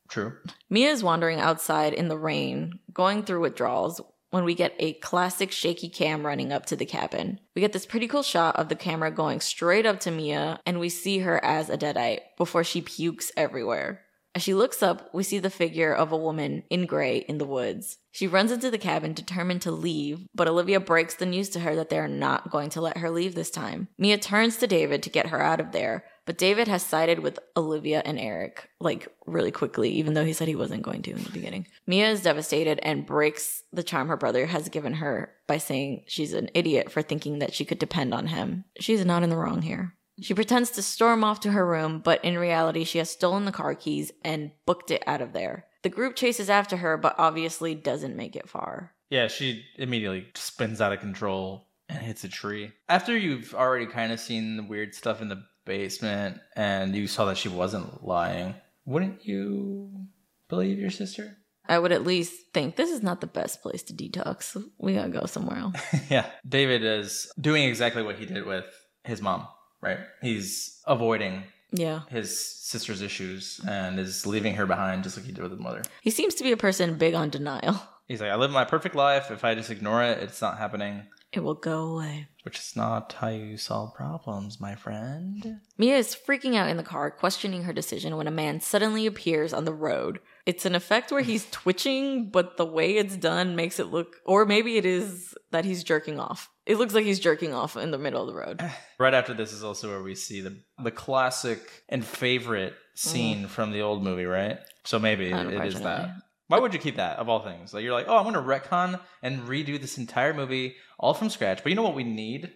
True. Mia is wandering outside in the rain, going through withdrawals, when we get a classic shaky cam running up to the cabin. We get this pretty cool shot of the camera going straight up to Mia, and we see her as a deadite before she pukes everywhere. As she looks up, we see the figure of a woman in gray in the woods. She runs into the cabin determined to leave, but Olivia breaks the news to her that they are not going to let her leave this time. Mia turns to David to get her out of there, but David has sided with Olivia and Eric, like really quickly, even though he said he wasn't going to in the beginning. Mia is devastated and breaks the charm her brother has given her by saying she's an idiot for thinking that she could depend on him. She's not in the wrong here. She pretends to storm off to her room, but in reality, she has stolen the car keys and booked it out of there. The group chases after her, but obviously doesn't make it far. Yeah, she immediately spins out of control and hits a tree. After you've already kind of seen the weird stuff in the basement and you saw that she wasn't lying, wouldn't you believe your sister? I would at least think this is not the best place to detox. We gotta go somewhere else. yeah. David is doing exactly what he did with his mom, right? He's avoiding Yeah. his sister's issues and is leaving her behind just like he did with his mother. He seems to be a person big on denial. He's like, I live my perfect life. If I just ignore it, it's not happening. It will go away. Which is not how you solve problems, my friend. Mia is freaking out in the car, questioning her decision when a man suddenly appears on the road. It's an effect where he's twitching, but the way it's done makes it look, or maybe it is that he's jerking off. It looks like he's jerking off in the middle of the road. Right after this is also where we see the the classic and favorite scene mm. from the old movie, right? So maybe it is that. Why would you keep that of all things? Like you're like, oh, I'm gonna retcon and redo this entire movie all from scratch. But you know what we need?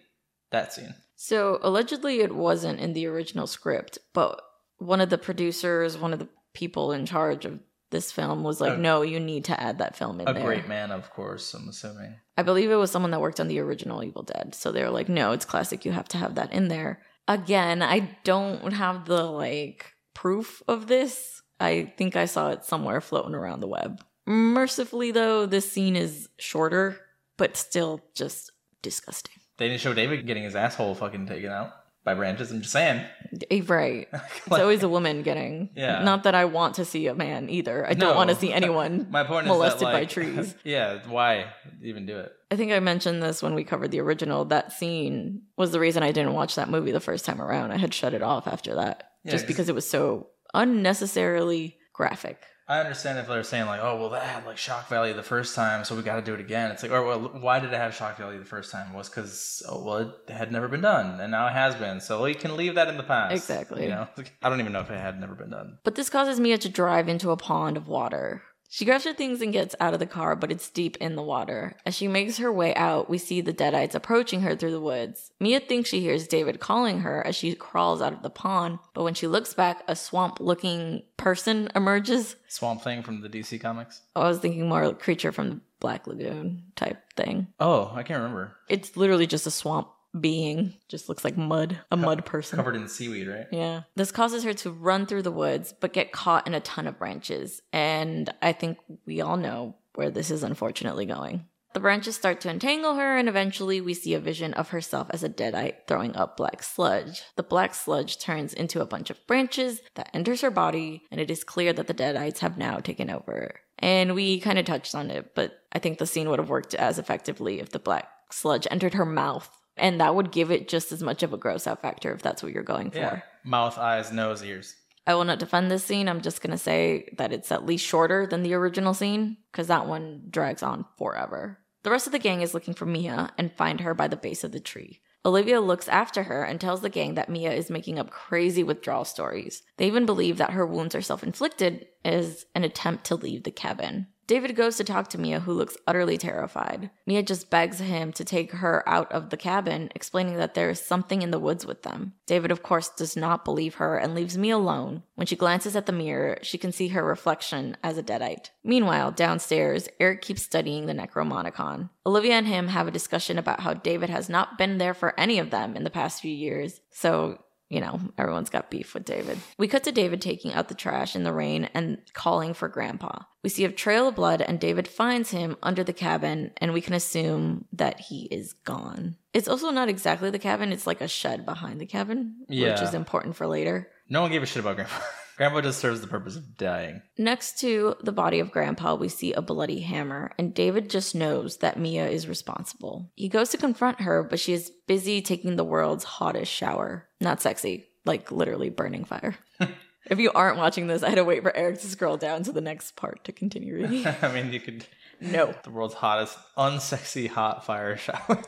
That scene. So allegedly it wasn't in the original script, but one of the producers, one of the people in charge of this film was like, Oh. no, you need to add that film in A there. great man, of course. I'm assuming. I believe it was someone that worked on the original Evil Dead. So they were like, no, it's classic. You have to have that in there. Again, I don't have the like proof of this. I think I saw it somewhere floating around the web. Mercifully, though, this scene is shorter, but still just disgusting. They didn't show David getting his asshole fucking taken out by branches. I'm just saying. Eh, Right. It's always a woman getting. Yeah. Not that I want to see a man either. I don't want to see anyone My point molested is that, by like, trees. yeah, why even do it? I think I mentioned this when we covered the original. That scene was the reason I didn't watch that movie the first time around. I had shut it off after that Yeah, just 'cause- because it was so unnecessarily graphic. I understand if they're saying like, oh well, that had like shock value the first time, so we got to do it again. It's like, or well, why did it have shock value the first time? Was because oh well, it had never been done, and now it has been. So we can leave that in the past. Exactly. You know, I don't even know if it had never been done. But this causes Mia to drive into a pond of water. She grabs her things and gets out of the car, but it's deep in the water. As she makes her way out, we see the Deadites approaching her through the woods. Mia thinks she hears David calling her as she crawls out of the pond, but when she looks back, a swamp looking person emerges. Swamp Thing from the DC comics. Oh, I was thinking more creature from the Black Lagoon type thing. Oh, I can't remember. It's literally just a swamp being. Just looks like mud, a mud person. Covered in seaweed, right? Yeah. This causes her to run through the woods, but get caught in a ton of branches. And I think we all know where this is unfortunately going. The branches start to entangle her, and eventually we see a vision of herself as a deadite throwing up black sludge. The black sludge turns into a bunch of branches that enters her body, and it is clear that the deadites have now taken over. And we kind of touched on it, but I think the scene would have worked as effectively if the black sludge entered her mouth. And that would give it just as much of a gross out factor if that's what you're going for. Yeah. Mouth, eyes, nose, ears. I will not defend this scene. I'm just going to say that it's at least shorter than the original scene because that one drags on forever. The rest of the gang is looking for Mia and find her by the base of the tree. Olivia looks after her and tells the gang that Mia is making up crazy withdrawal stories. They even believe that her wounds are self inflicted as an attempt to leave the cabin. David goes to talk to Mia, who looks utterly terrified. Mia just begs him to take her out of the cabin, explaining that there is something in the woods with them. David, of course, does not believe her and leaves Mia alone. When she glances at the mirror, she can see her reflection as a deadite. Meanwhile, downstairs, Eric keeps studying the Necronomicon. Olivia and him have a discussion about how David has not been there for any of them in the past few years. So you know, everyone's got beef with David. We cut to David taking out the trash in the rain and calling for Grandpa. We see a trail of blood, and David finds him under the cabin, and we can assume that he is gone. It's also not exactly the cabin, it's like a shed behind the cabin, which is important for later. No one gave a shit about Grandpa. Grandpa just serves the purpose of dying. Next to the body of Grandpa, we see a bloody hammer, and David just knows that Mia is responsible. He goes to confront her, but she is busy taking the world's hottest shower. Not sexy, like literally burning fire. if you aren't watching this, I had to wait for Eric to scroll down to the next part to continue reading. I mean, you could. no. The world's hottest, unsexy hot fire shower.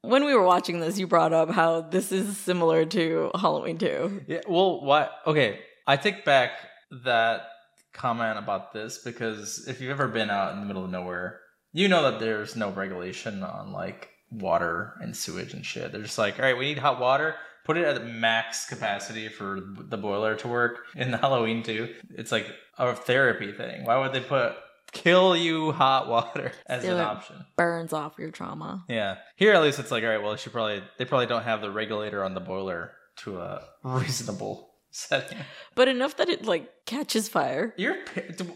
When we were watching this, you brought up how this is similar to Halloween 2. yeah. Well, why? Okay, I take back that comment about this because if you've ever been out in the middle of nowhere, you know that there's no regulation on like water and sewage and shit. They're just like, all right, we need hot water. Put it at max capacity for the boiler to work. In Halloween 2, it's like a therapy thing. Why would they put kill you hot water as Do an it. option? Burns off your trauma. Yeah. Here at least it's like, all right, well, she probably they probably don't have the regulator on the boiler to uh, a reasonable setting. But enough that it like catches fire. Your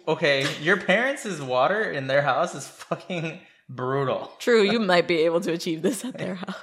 okay, your parents' water in their house is fucking brutal. True, you might be able to achieve this at their house.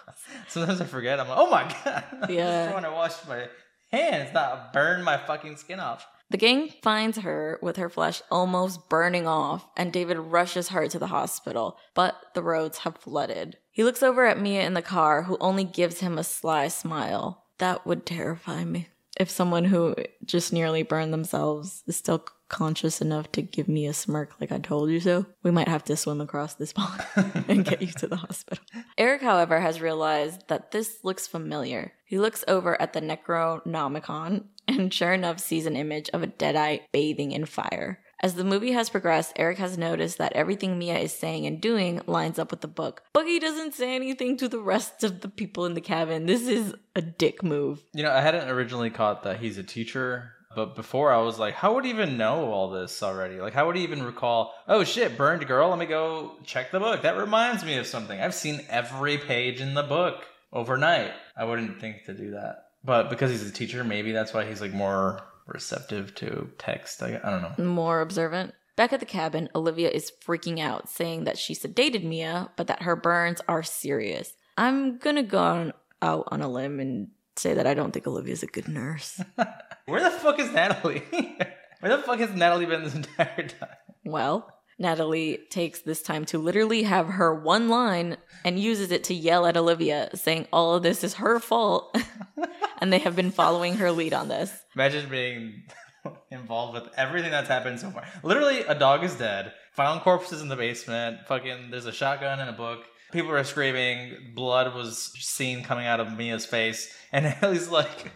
Sometimes I forget. I'm like, oh my god. Yeah. I want to wash my hands, not burn my fucking skin off. The gang finds her with her flesh almost burning off, and David rushes her to the hospital, but the roads have flooded. He looks over at Mia in the car, who only gives him a sly smile. That would terrify me. If someone who just nearly burned themselves is still conscious enough to give me a smirk like I told you so, we might have to swim across this pond and get you to the hospital. Eric, however, has realized that this looks familiar. He looks over at the Necronomicon and sure enough sees an image of a deadite bathing in fire. As the movie has progressed, Eric has noticed that everything Mia is saying and doing lines up with the book, he doesn't say anything to the rest of the people in the cabin. This is a dick move. You know, I hadn't originally caught that he's a teacher, but before I was like, how would he even know all this already? Like, how would he even recall, oh shit, burned girl, let me go check the book. That reminds me of something. I've seen every page in the book overnight. I wouldn't think to do that. But because he's a teacher, maybe that's why he's like more receptive to text. I, I don't know. more observant. Back at the cabin, Olivia is freaking out, saying that she sedated Mia, but that her burns are serious. I'm gonna go on, out on a limb and say that I don't think Olivia's a good nurse. Where the fuck is Natalie? Where the fuck has Natalie been this entire time? well, Natalie takes this time to literally have her one line and uses it to yell at Olivia, saying all of this is her fault. and they have been following her lead on this. Imagine being involved with everything that's happened so far. Literally, a dog is dead. Found corpses in the basement. Fucking, there's a shotgun in a book. People are screaming. Blood was seen coming out of Mia's face. And Ellie's like,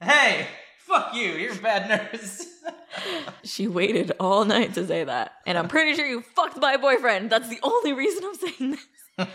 "Hey, fuck you! You're a bad nurse." She waited all night to say that. And I'm pretty sure you fucked my boyfriend. That's the only reason I'm saying this.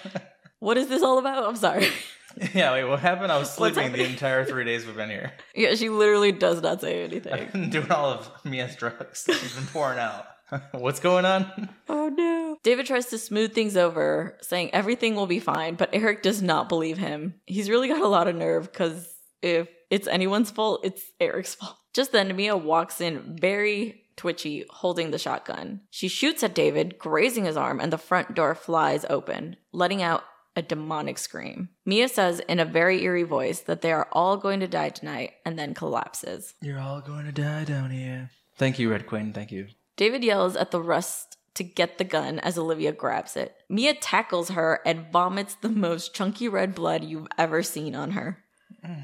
what is this all about? I'm sorry. yeah, wait, what happened? I was sleeping the entire three days we've been here. Yeah, she literally does not say anything. I've been doing all of Mia's drugs. She's been pouring out. What's going on? Oh no. David tries to smooth things over, saying everything will be fine, but Eric does not believe him. He's really got a lot of nerve because if it's anyone's fault, it's Eric's fault. Just then, Mia walks in very twitchy, holding the shotgun. She shoots at David, grazing his arm, and the front door flies open, letting out a demonic scream. Mia says in a very eerie voice that they are all going to die tonight and then collapses. You're all going to die down here. Thank you, Red Queen. Thank you. David yells at the rest to get the gun as Olivia grabs it. Mia tackles her and vomits the most chunky red blood you've ever seen on her. Mm.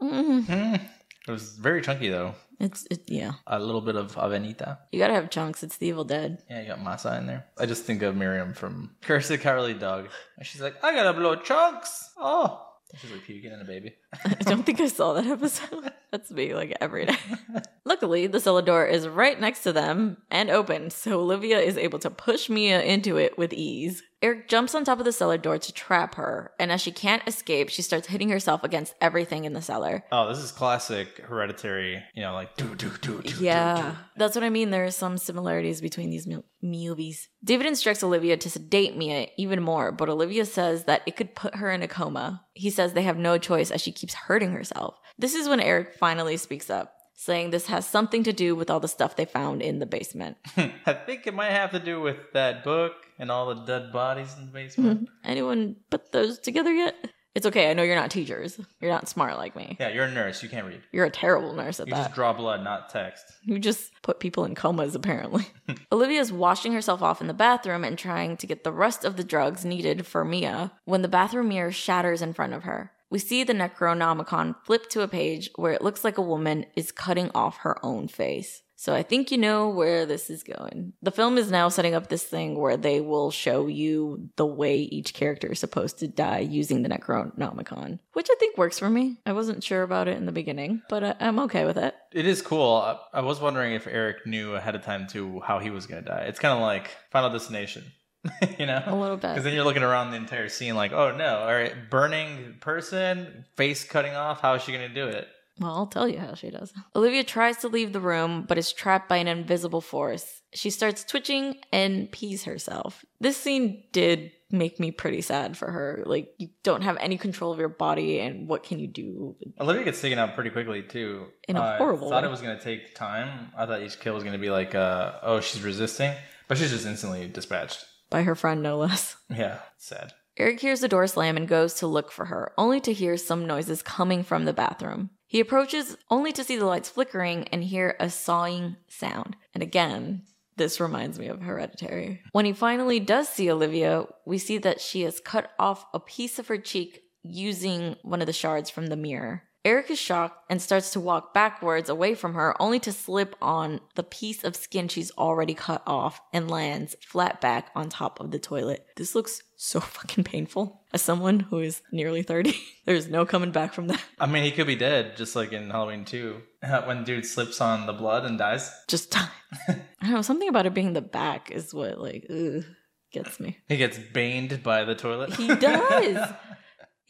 Mm. It was very chunky though. It's it, yeah. A little bit of Avenita. You gotta have chunks. It's the Evil Dead. Yeah, you got masa in there. I just think of Miriam from Courage the Cowardly Dog. And she's like, I gotta blow chunks. Oh. She's like puking in a baby. I don't think I saw that episode. That's me like every day. Luckily, the cellar door is right next to them and open, so Olivia is able to push Mia into it with ease. Eric jumps on top of the cellar door to trap her, and as she can't escape, she starts hitting herself against everything in the cellar. Oh, this is classic hereditary, you know, like do do do do. Yeah, that's what I mean. There are some similarities between these mu- movies. David instructs Olivia to sedate Mia even more, but Olivia says that it could put her in a coma. He says they have no choice as she keeps hurting herself. This is when Eric finally speaks up, saying this has something to do with all the stuff they found in the basement. I think it might have to do with that book and all the dead bodies in the basement. Mm-hmm. Anyone put those together yet? It's okay. I know you're not teachers. You're not smart like me. Yeah, you're a nurse. You can't read. You're a terrible nurse at You that. You just draw blood, not text. You just put people in comas, apparently. Olivia's washing herself off in the bathroom and trying to get the rest of the drugs needed for Mia when the bathroom mirror shatters in front of her. We see the Necronomicon flip to a page where it looks like a woman is cutting off her own face. So I think you know where this is going. The film is now setting up this thing where they will show you the way each character is supposed to die using the Necronomicon, which I think works for me. I wasn't sure about it in the beginning, but I- I'm okay with it. It is cool. I, I was wondering if Eric knew ahead of time too how he was gonna die. It's kind of like Final Destination, you know? A little bit. Because then you're looking around the entire scene like, oh no, all right, burning person, face cutting off. How is she gonna do it? Well, I'll tell you how she does. Olivia tries to leave the room, but is trapped by an invisible force. She starts twitching and pees herself. This scene did make me pretty sad for her. Like, you don't have any control of your body, and what can you do? Olivia gets taken out pretty quickly too. In a Uh, horrible I thought way. it was gonna take time. I thought each kill was gonna be like, uh, oh, she's resisting, but she's just instantly dispatched. By her friend, no less. Yeah, sad. Eric hears the door slam and goes to look for her, only to hear some noises coming from the bathroom. He approaches only to see the lights flickering and hear a sawing sound. And again, this reminds me of Hereditary. When he finally does see Olivia, we see that she has cut off a piece of her cheek using one of the shards from the mirror. Eric is shocked and starts to walk backwards away from her, only to slip on the piece of skin she's already cut off and lands flat back on top of the toilet. This looks so fucking painful. As someone who is nearly 30, there's no coming back from that. I mean, he could be dead, just like in Halloween 2, when dude slips on the blood and dies. Just time. I don't know, something about it being the back is what, like, ugh, gets me. He gets baned by the toilet. He does.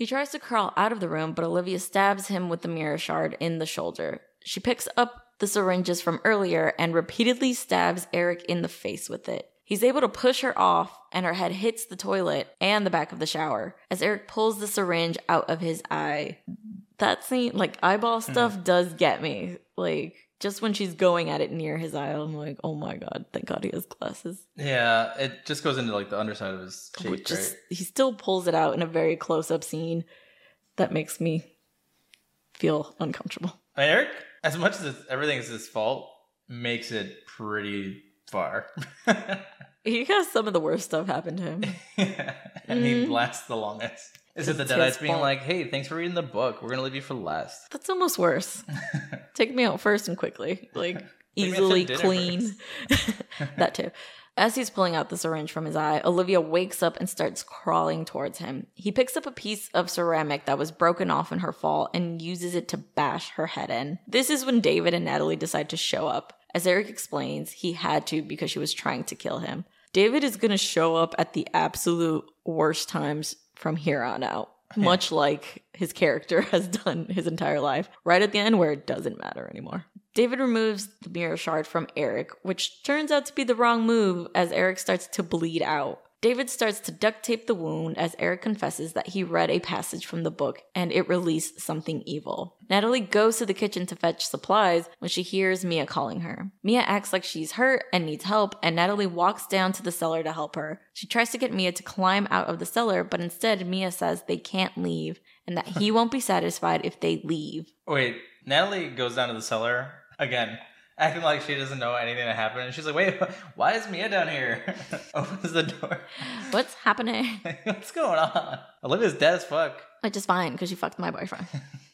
He tries to crawl out of the room, but Olivia stabs him with the mirror shard in the shoulder. She picks up the syringes from earlier and repeatedly stabs Eric in the face with it. He's able to push her off, and her head hits the toilet and the back of the shower as Eric pulls the syringe out of his eye. That scene, like eyeball hmm. stuff, does get me. Like, just when she's going at it near his eye, I'm like, oh my god, thank god he has glasses. yeah, it just goes into like the underside of his cheek, just right? he still pulls it out in a very close up scene that makes me feel uncomfortable. I mean, Eric, as much as everything is his fault, makes it pretty far. He has some of the worst stuff happen to him. and he Mm. lasts the longest. Is it the Deadites being fault. like, hey, thanks for reading the book. We're going to leave you for last? That's almost worse. Take me out first and quickly, like Take me out to easily clean. that too. As he's pulling out the syringe from his eye, Olivia wakes up and starts crawling towards him. He picks up a piece of ceramic that was broken off in her fall and uses it to bash her head in. This is when David and Natalie decide to show up. As Eric explains, he had to because she was trying to kill him. David is going to show up at the absolute worst times from here on out, much like his character has done his entire life, right at the end where it doesn't matter anymore. David removes the mirror shard from Eric, which turns out to be the wrong move as Eric starts to bleed out. David starts to duct tape the wound as Eric confesses that he read a passage from the book and it released something evil. Natalie goes to the kitchen to fetch supplies when she hears Mia calling her. Mia acts like she's hurt and needs help, and Natalie walks down to the cellar to help her. She tries to get Mia to climb out of the cellar, but instead Mia says they can't leave and that he won't be satisfied if they leave. Wait, Natalie goes down to the cellar again, acting like she doesn't know anything that happened. And she's like, wait, why is Mia down here? Opens the door. What's happening? What's going on? Olivia's dead as fuck. Which is fine because she fucked my boyfriend.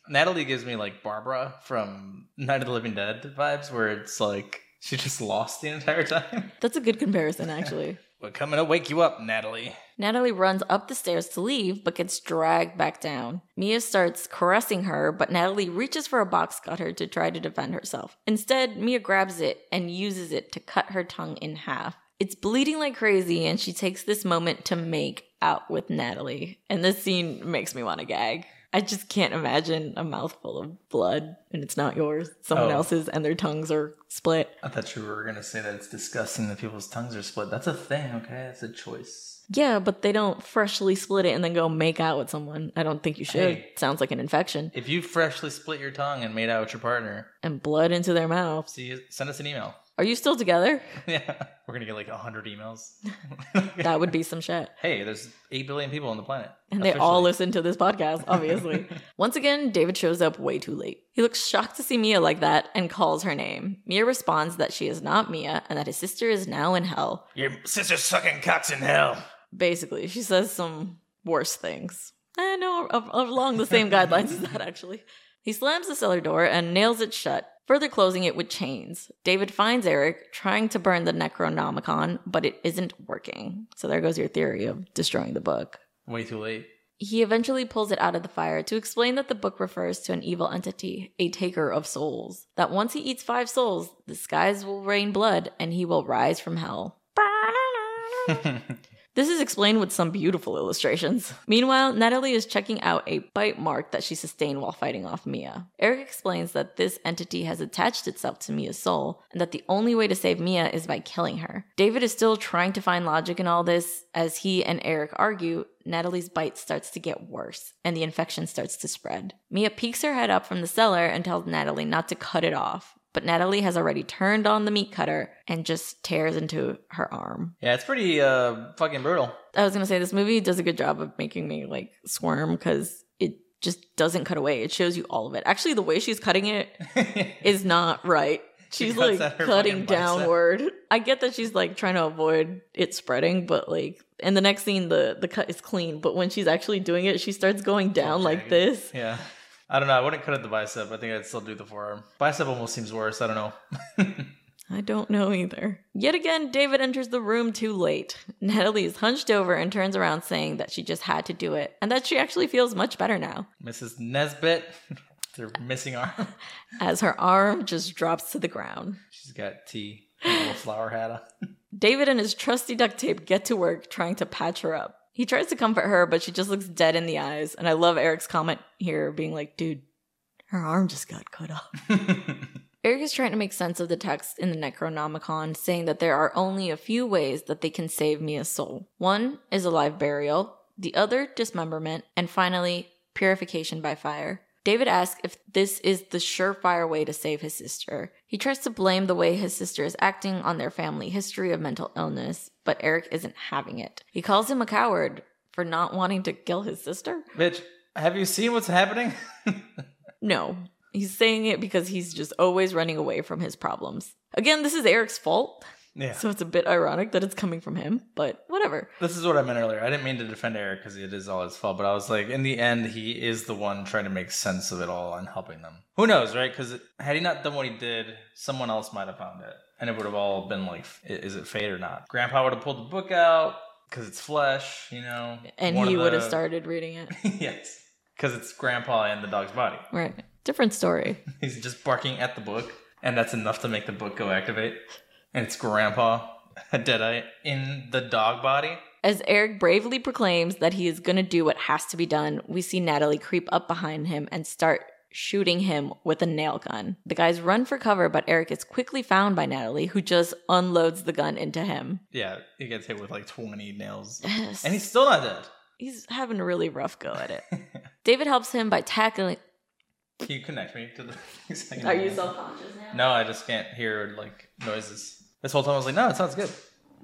Natalie gives me like Barbara from Night of the Living Dead vibes, where it's like she just lost the entire time. That's a good comparison, actually. We're coming to wake you up, Natalie. Natalie runs up the stairs to leave, but gets dragged back down. Mia starts caressing her, but Natalie reaches for a box cutter to try to defend herself. Instead, Mia grabs it and uses it to cut her tongue in half. It's bleeding like crazy, and she takes this moment to make out with Natalie. And this scene makes me want to gag. I just can't imagine a mouthful of blood and it's not yours, someone Oh. else's, and their tongues are split. I thought you were gonna say that it's disgusting that people's tongues are split. That's a thing, okay? It's a choice. Yeah, but they don't freshly split it and then go make out with someone. I don't think you should. Hey. Sounds like an infection. If you freshly split your tongue and made out with your partner, And blood into their mouth. see, send us an email. Are you still together? yeah, we're gonna get like a hundred emails. That would be some shit. hey, there's eight billion people on the planet, And they all listen to this podcast, obviously. Once again, David shows up way too late. He looks shocked to see Mia like that and calls her name. Mia responds that she is not Mia and that his sister is now in hell. Your sister's sucking cocks in hell. Basically, she says some worse things. I know, along the same guidelines as that, actually. He slams the cellar door and nails it shut, further closing it with chains. David finds Eric trying to burn the Necronomicon, but it isn't working. So there goes your theory of destroying the book. Way too late. He eventually pulls it out of the fire to explain that the book refers to an evil entity, a taker of souls. That once he eats five souls, the skies will rain blood and he will rise from hell. This is explained with some beautiful illustrations. Meanwhile, Natalie is checking out a bite mark that she sustained while fighting off Mia. Eric explains that this entity has attached itself to Mia's soul, and that the only way to save Mia is by killing her. David is still trying to find logic in all this. As he and Eric argue, Natalie's bite starts to get worse, and the infection starts to spread. Mia peeks her head up from the cellar and tells Natalie not to cut it off. But Natalie has already turned on the meat cutter and just tears into her arm. yeah, it's pretty uh fucking brutal. I was gonna say this movie does a good job of making me like squirm because it just doesn't cut away. It shows you all of it. Actually, the way she's cutting it is not right. She's cuts like cutting bicep. downward. I get that she's like trying to avoid it spreading, but like in the next scene, the the cut is clean. But when she's actually doing it, she starts going down like this. yeah. I don't know. I wouldn't cut at the bicep. I think I'd still do the forearm. Bicep almost seems worse. I don't know. I don't know either. Yet again, David enters the room too late. Natalie is hunched over and turns around saying that she just had to do it and that she actually feels much better now. Mrs. Nesbit, their missing arm. as her arm just drops to the ground. She's got tea, and a little flower hat on. David and his trusty duct tape get to work trying to patch her up. He tries to comfort her, but she just looks dead in the eyes. And I love Eric's comment here being like, dude, her arm just got cut off. Eric is trying to make sense of the text in the Necronomicon, saying that there are only a few ways that they can save Mia's soul. One is a live burial, the other, dismemberment, and finally, purification by fire. David asks if this is the surefire way to save his sister. He tries to blame the way his sister is acting on their family history of mental illness, but Eric isn't having it. He calls him a coward for not wanting to kill his sister. Bitch, have you seen what's happening? No, he's saying it because he's just always running away from his problems. Again, this is Eric's fault, yeah. so it's a bit ironic that it's coming from him, but whatever. This is what I meant earlier. I didn't mean to defend Eric because it is all his fault, but I was like, in the end, he is the one trying to make sense of it all and helping them. Who knows, right? Because had he not done what he did, someone else might have found it. And it would have all been like, is it fate or not? Grandpa would have pulled the book out because it's flesh, you know? And he of would have started reading it. yes. Because it's Grandpa in the dog's body. Right. Different story. He's just barking at the book, and that's enough to make the book go activate. And it's Grandpa, a deadite, in the dog body. As Eric bravely proclaims that he is going to do what has to be done, we see Natalie creep up behind him and start shooting him with a nail gun. The guys run for cover, but Eric is quickly found by Natalie, who just unloads the gun into him. Yeah, he gets hit with like 20 nails. Yes. And he's still not dead. He's having a really rough go at it. David helps him by tackling. Can you connect me to the? Are you self conscious now? No, I just can't hear like noises. This whole time I was like, no, it sounds good.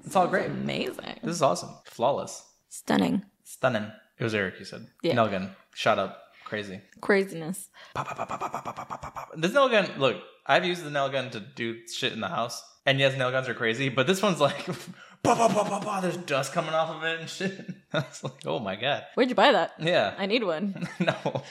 It's all great. Amazing. This is awesome. Flawless. Stunning. Stunning. It was Eric, you said. Yeah. Nail gun. Shot up. Crazy. Craziness. Pop, pop, pop, pop, pop, pop, pop, pop. This nail gun, look, I've used the nail gun to do shit in the house. And yes, nail guns are crazy, but this one's like, pop, pop, pop, pop, pop, there's dust coming off of it and shit. I was like, oh my god. Where'd you buy that? Yeah. I need one. no.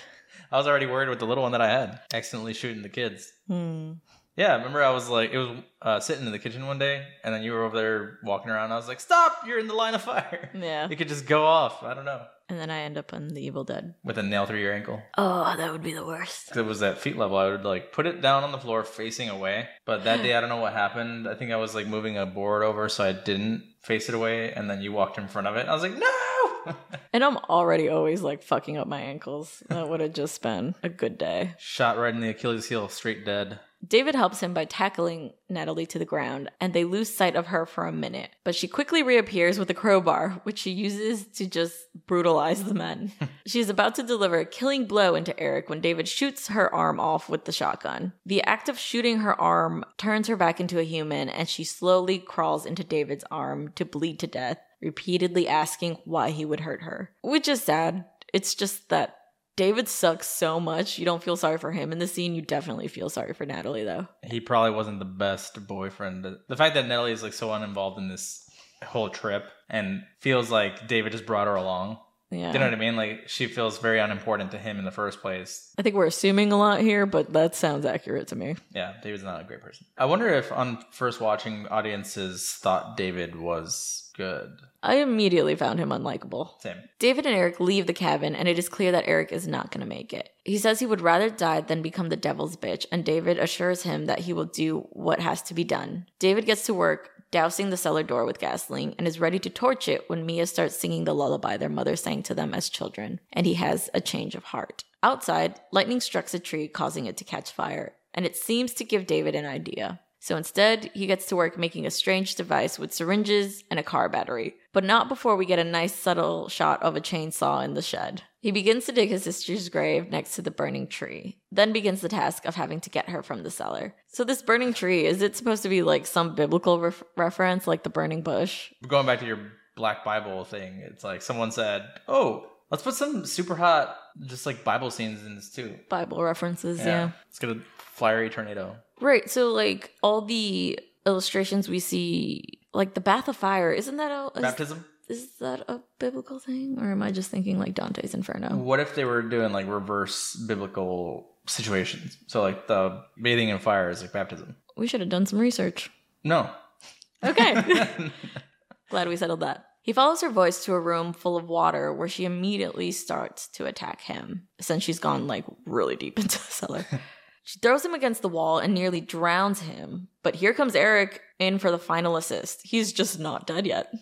I was already worried with the little one that I had, accidentally shooting the kids. Hmm. Yeah, remember I was like, it was uh, sitting in the kitchen one day, and then you were over there walking around. I was like, stop, you're in the line of fire. Yeah. It could just go off. I don't know. And then I end up on The Evil Dead. With a nail through your ankle. Oh, that would be the worst. 'Cause It was at feet level. I would like put it down on the floor facing away. But that day, I don't know what happened. I think I was like moving a board over, so I didn't face it away. And then you walked in front of it. I was like, no! And I'm already always like fucking up my ankles. That would have just been a good day. Shot right in the Achilles heel, straight dead. David helps him by tackling Natalie to the ground, and they lose sight of her for a minute. But she quickly reappears with a crowbar, which she uses to just brutalize the men. she is about to deliver a killing blow into Eric when David shoots her arm off with the shotgun. The act of shooting her arm turns her back into a human, and she slowly crawls into David's arm to bleed to death, repeatedly asking why he would hurt her. Which is sad. It's just that David sucks so much. You don't feel sorry for him in the scene. You definitely feel sorry for Natalie, though. He probably wasn't the best boyfriend. The fact that Natalie is like so uninvolved in this whole trip and feels like David just brought her along. Yeah. You know what I mean? Like she feels very unimportant to him in the first place. I think we're assuming a lot here, but that sounds accurate to me. Yeah, David's not a great person. I wonder if on first watching audiences thought David was good. I immediately found him unlikable. Same. David and Eric leave the cabin, and it is clear that Eric is not going to make it. He says he would rather die than become the devil's bitch, and David assures him that he will do what has to be done. David gets to work dousing the cellar door with gasoline and is ready to torch it when Mia starts singing the lullaby their mother sang to them as children, and he has a change of heart. Outside, lightning strikes a tree, causing it to catch fire, and it seems to give David an idea. So instead, he gets to work making a strange device with syringes and a car battery, but not before we get a nice subtle shot of a chainsaw in the shed. He begins to dig his sister's grave next to the burning tree, then begins the task of having to get her from the cellar. So, this burning tree, is it supposed to be like some biblical ref- reference, like the burning bush? Going back to your Black Bible thing, it's like someone said, "Oh, let's put some super hot, just like Bible scenes in this too." Bible references, yeah. Let's get a fiery tornado. Right. So, like, all the illustrations we see, like the Bath of Fire, isn't that a. Is, Baptism. is that a biblical thing? Or am I just thinking like Dante's Inferno? What if they were doing like reverse biblical situations? So like the bathing in fire is like baptism. We should have done some research. No. Okay. Glad we settled that. He follows her voice to a room full of water where she immediately starts to attack him, since she's gone like really deep into the cellar. She throws him against the wall and nearly drowns him. But here comes Eric in for the final assist. He's just not dead yet.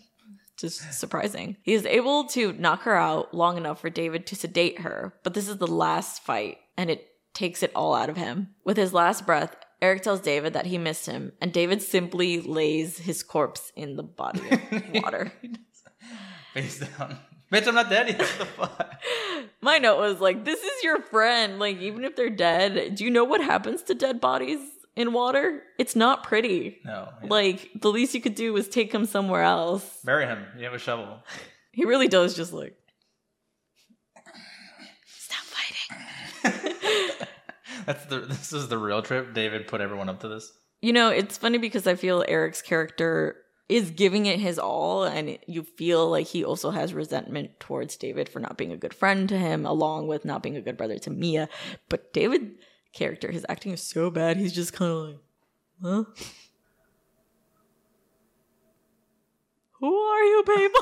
Just surprising. He is able to knock her out long enough for David to sedate her, but this is the last fight, and it takes it all out of him. With his last breath, Eric tells David that he missed him, and David simply lays his corpse in the body of water. Face down. Bitch, I'm not dead yet. What the fuck? My note was like, this is your friend. Like, even if they're dead, do you know what happens to dead bodies in water? It's not pretty. No. yeah. Like, the least you could do was take him somewhere else. Bury him. You have a shovel. He really does just like, stop fighting. That's the. This is the real trip. David put everyone up to this. You know, it's funny because I feel Eric's character is giving it his all, and you feel like he also has resentment towards David for not being a good friend to him, along with not being a good brother to Mia. But David character, his acting is so bad, he's just kind of like, huh? Who are you, people?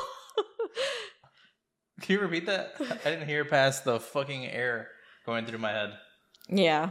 Can you repeat that? I didn't hear past the fucking air going through my head. Yeah.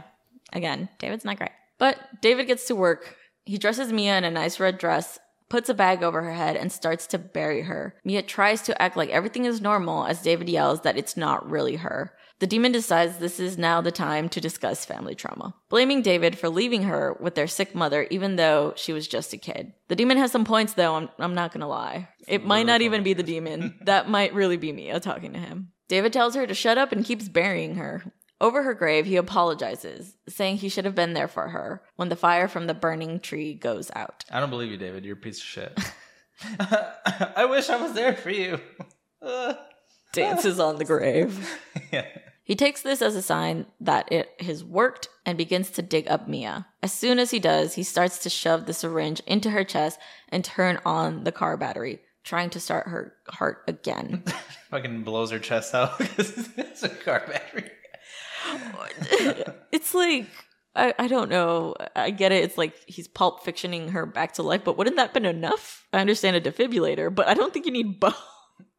Again, David's not great. But David gets to work. He dresses Mia in a nice red dress, puts a bag over her head, and starts to bury her. Mia tries to act like everything is normal as David yells that it's not really her. The demon decides this is now the time to discuss family trauma, blaming David for leaving her with their sick mother, even though she was just a kid. The demon has some points, though, I'm, I'm not gonna lie. It might not even be the demon. that might really be Mia talking to him. David tells her to shut up and keeps burying her. Over her grave, he apologizes, saying he should have been there for her when the fire from the burning tree goes out. I don't believe you, David. You're a piece of shit. I wish I was there for you. Dances on the grave. yeah. He takes this as a sign that it has worked and begins to dig up Mia. As soon as he does, he starts to shove the syringe into her chest and turn on the car battery, trying to start her heart again. Fucking blows her chest out because it's a car battery. it's like I, I don't know. I get it. It's like he's pulp fictioning her back to life, but wouldn't that been enough? I understand a defibrillator, but I don't think you need both.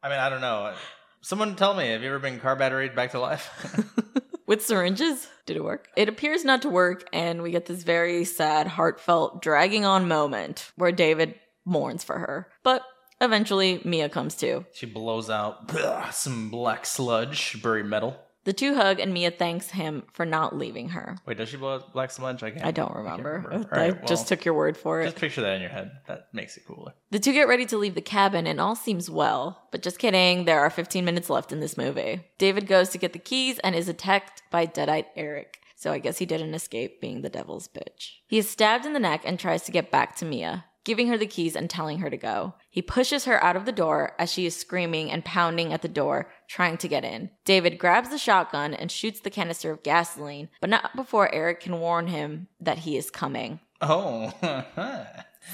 I mean, I don't know. Someone tell me, have you ever been car batteried back to life? With syringes? Did it work? It appears not to work, and we get this very sad, heartfelt, dragging on moment where David mourns for her. But eventually, Mia comes to. she blows out some black sludge, buried metal. The two hug, and Mia thanks him for not leaving her. Wait, does she blow black sludge? I can't. I don't remember. I, remember. All right, just well, took your word for it. Just picture that in your head. That makes it cooler. The two get ready to leave the cabin and all seems well, but just kidding, there are 15 minutes left in this movie. David goes to get the keys and is attacked by Deadite Eric. So I guess he didn't escape being the devil's bitch. He is stabbed in the neck and tries to get back to Mia, giving her the keys and telling her to go. He pushes her out of the door as she is screaming and pounding at the door, trying to get in. David grabs the shotgun and shoots the canister of gasoline, but not before Eric can warn him that he is coming. Oh.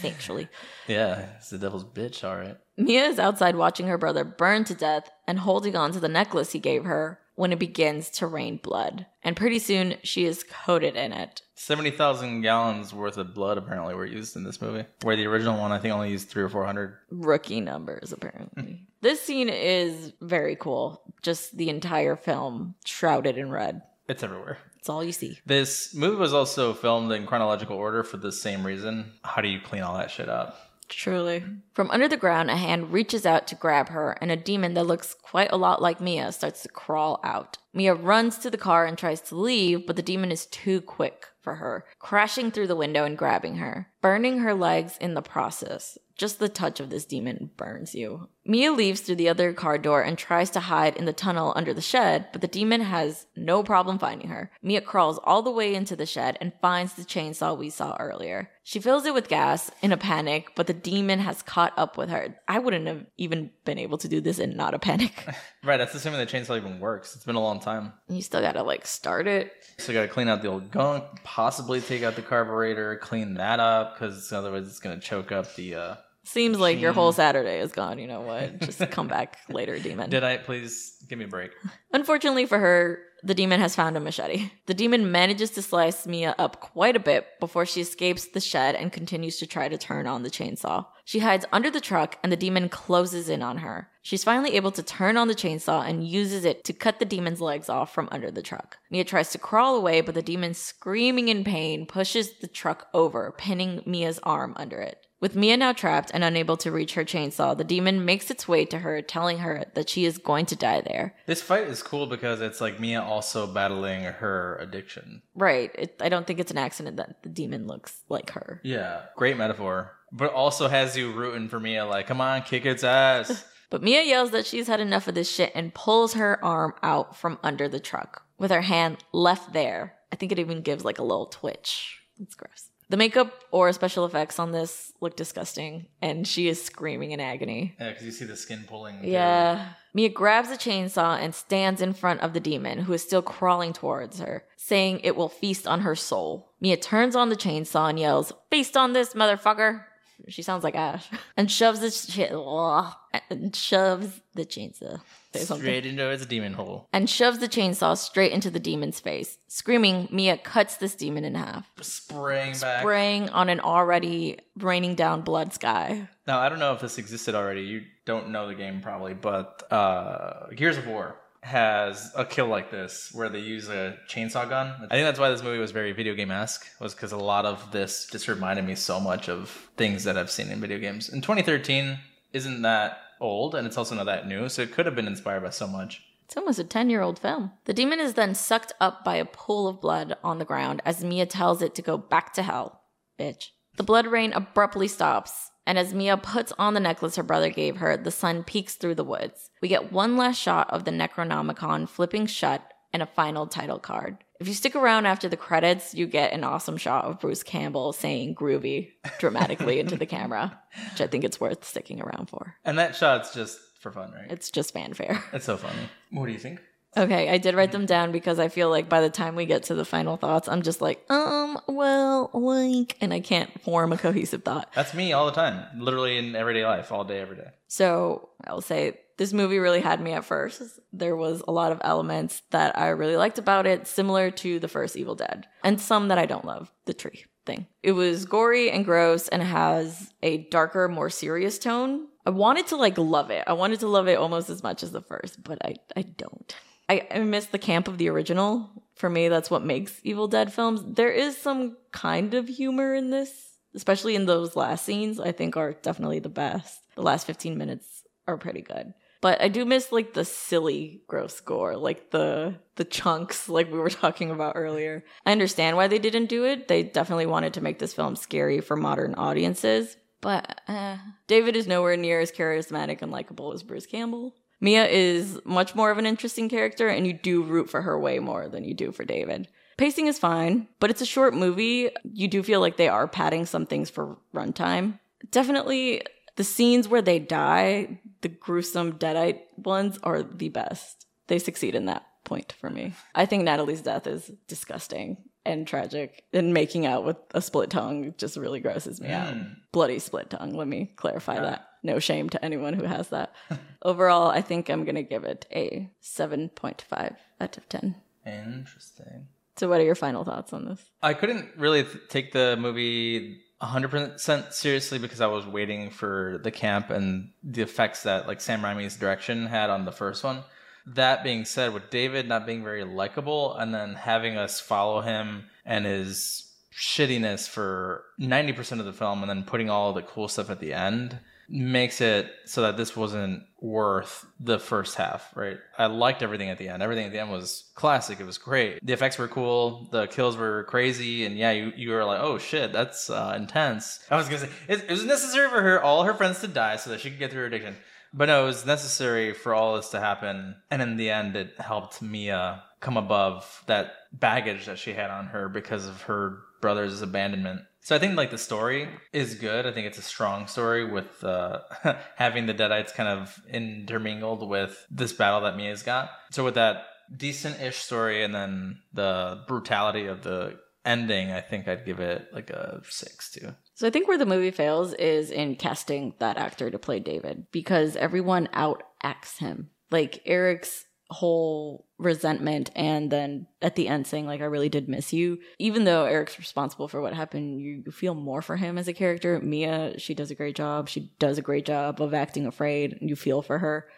Thankfully. yeah, it's the devil's bitch, all right. Mia is outside watching her brother burn to death and holding on to the necklace he gave her when it begins to rain blood. And pretty soon she is coated in it. 70,000 gallons worth of blood apparently were used in this movie. Where the original one, I think, only used three or 400. Rookie numbers, apparently. This scene is very cool. Just the entire film shrouded in red. It's everywhere. It's all you see. This movie was also filmed in chronological order for the same reason. How do you clean all that shit up? Truly. From under the ground, a hand reaches out to grab her, and a demon that looks quite a lot like Mia starts to crawl out. Mia runs to the car and tries to leave, but the demon is too quick for her, crashing through the window and grabbing her, burning her legs in the process. Just the touch of this demon burns you. Mia leaves through the other car door and tries to hide in the tunnel under the shed, but the demon has no problem finding her. Mia crawls all the way into the shed and finds the chainsaw we saw earlier. She fills it with gas in a panic, but the demon has caught up with her. I wouldn't have even been able to do this in not a panic. Right, that's assuming the chainsaw even works. It's been a long time. you still gotta like start it. So you gotta clean out the old gunk, possibly take out the carburetor, clean that up, because otherwise it's gonna choke up the. uh Seems like your whole Saturday is gone. You know what? Just come back later, demon. Did I please give me a break? Unfortunately for her, the demon has found a machete. The demon manages to slice Mia up quite a bit before she escapes the shed and continues to try to turn on the chainsaw. She hides under the truck and the demon closes in on her. She's finally able to turn on the chainsaw and uses it to cut the demon's legs off from under the truck. Mia tries to crawl away, but the demon, screaming in pain, pushes the truck over, pinning Mia's arm under it. With Mia now trapped and unable to reach her chainsaw, the demon makes its way to her, telling her that she is going to die there. This fight is cool because it's like Mia also battling her addiction. Right. It, I don't think it's an accident that the demon looks like her. Yeah, great metaphor. But also has you rooting for Mia, like, come on, kick its ass. But Mia yells that she's had enough of this shit and pulls her arm out from under the truck with her hand left there. I think it even gives like a little twitch. It's gross. The makeup or special effects on this look disgusting, and she is screaming in agony. yeah, because you see the skin pulling. through. Yeah. Mia grabs a chainsaw and stands in front of the demon, who is still crawling towards her, saying it will feast on her soul. Mia turns on the chainsaw and yells, Feast on this, motherfucker! She sounds like Ash. And shoves the shit and shoves the chainsaw. Say something. Straight into its demon hole. And shoves the chainsaw straight into the demon's face. Screaming, Mia cuts this demon in half, Spraying back. spraying on an already raining down blood sky. Now, I don't know if this existed already. You don't know the game probably, but uh, Gears of War has a kill like this where they use a chainsaw gun. I think that's why this movie was very video game esque, was because a lot of this just reminded me so much of things that I've seen in video games. In 2013 isn't that old, and it's also not that new, so it could have been inspired by so much. It's almost a 10 year old film. The demon is then sucked up by a pool of blood on the ground as Mia tells it to go back to hell. Bitch. The blood rain abruptly stops, and as Mia puts on the necklace her brother gave her, the sun peeks through the woods. We get one last shot of the Necronomicon flipping shut and a final title card. If you stick around after the credits, you get an awesome shot of Bruce Campbell saying groovy dramatically into the camera, which I think it's worth sticking around for. And that shot's just for fun, right? It's just fanfare. It's so funny. What do you think? Okay, I did write them down because I feel like by the time we get to the final thoughts, I'm just like, um, well, like, and I can't form a cohesive thought. That's me all the time, literally in everyday life, all day, every day. So I'll say this movie really had me at first. There was a lot of elements that I really liked about it, similar to the first Evil Dead, and some that I don't love. The tree thing. It was gory and gross and has a darker, more serious tone. I wanted to like love it. I wanted to love it almost as much as the first, but I, I don't. I, I miss the camp of the original. For me, that's what makes Evil Dead films. There is some kind of humor in this, especially in those last scenes, I think are definitely the best. The last 15 minutes are pretty good. But I do miss like the silly gross gore, like the the chunks like we were talking about earlier. I understand why they didn't do it. They definitely wanted to make this film scary for modern audiences, but uh, David is nowhere near as charismatic and likable as Bruce Campbell. Mia is much more of an interesting character, and you do root for her way more than you do for David. Pacing is fine, but it's a short movie. You do feel like they are padding some things for runtime. Definitely, the scenes where they die, the gruesome deadite ones, are the best. They succeed in that point for me. I think Natalie's death is disgusting and tragic, and making out with a split tongue just really grosses me out. Mm. Bloody split tongue, let me clarify that. No shame to anyone who has that. Overall, I think I'm going to give it a 7.5 out of 10. Interesting. So, what are your final thoughts on this? I couldn't really th- take the movie 100% seriously because I was waiting for the camp and the effects that like Sam Raimi's direction had on the first one. That being said, with David not being very likable and then having us follow him and his shittiness for 90% of the film and then putting all the cool stuff at the end makes it so that this wasn't worth the first half, right? I liked everything at the end. Everything at the end was classic. It was great. The effects were cool. The kills were crazy. And yeah, you, you were like, oh shit, that's uh, intense. I was going to say, it, it was necessary for her, all her friends to die so that she could get through her addiction. But no, it was necessary for all this to happen. And in the end, it helped Mia come above that baggage that she had on her because of her brother's abandonment. So I think like the story is good. I think it's a strong story with uh, having the Deadites kind of intermingled with this battle that Mia's got. So with that decent-ish story and then the brutality of the ending, I think I'd give it like a six too. So, I think where the movie fails is in casting that actor to play David because everyone out acts him. Like Eric's whole resentment and then at the end saying like i really did miss you. Even though eric's responsible for what happened you feel more for him as a character. Mia she does a great job. She does a great job of acting afraid. You feel for her.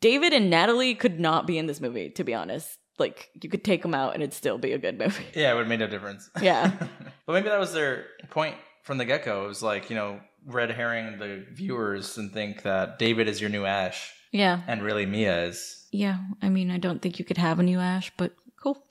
David and natalie could not be in this movie to be honest. Like you could take them out and it'd still be a good movie. Yeah, it would have made no difference. Yeah. but maybe that was their point from the get go. It was like, you know, red herring the viewers and think that David is your new Ash yeah and really Mia is. Yeah, I mean, I don't think you could have a new Ash, but cool.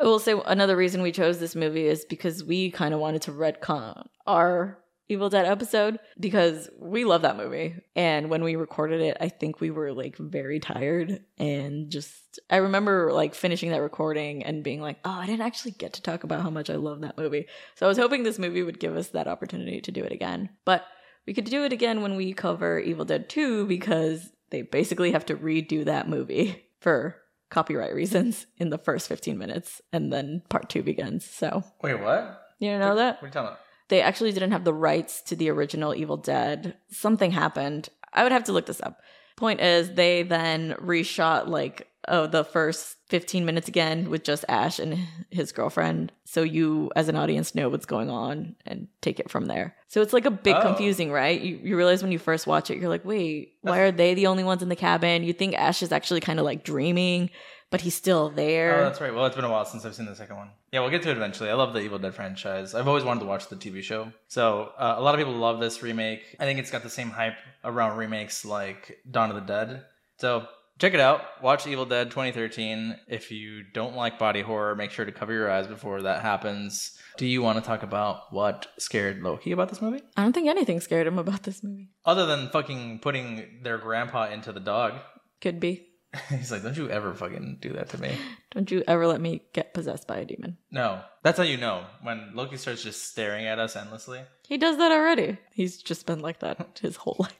I will say another reason we chose this movie is because we kind of wanted to retcon our Evil Dead episode because we love that movie. And when we recorded it, I think we were like very tired and just I remember like finishing that recording and being like, "Oh, I didn't actually get to talk about how much I love that movie." So I was hoping this movie would give us that opportunity to do it again. But we could do it again when we cover Evil Dead 2 because they basically have to redo that movie for copyright reasons in the first 15 minutes and then part 2 begins. So, Wait, what? you don't know that? What are you talking about? They actually didn't have the rights to the original Evil Dead. Something happened. I would have to look this up. Point is, they then reshot like oh the first 15 minutes again with just Ash and his girlfriend, so you as an audience know what's going on and take it from there. So it's like a bit Oh. confusing, right? You, you realize when you first watch it, you're like, wait, why are they the only ones in the cabin? You think Ash is actually kind of like dreaming, but he's still there. Oh, that's right. Well, it's been a while since I've seen the second one. Yeah, we'll get to it eventually. I love the Evil Dead franchise. I've always wanted to watch the TV show. So uh, a lot of people love this remake. I think it's got the same hype around remakes like Dawn of the Dead. So check it out. Watch Evil Dead 2013. If you don't like body horror, make sure to cover your eyes before that happens. Do you want to talk about what scared Loki about this movie? I don't think anything scared him about this movie. Other than fucking putting their grandpa into the dog. Could be. He's like, don't you ever fucking do that to me. Don't you ever let me get possessed by a demon. No. That's how you know. When Loki starts just staring at us endlessly. He does that already. He's just been like that his whole life.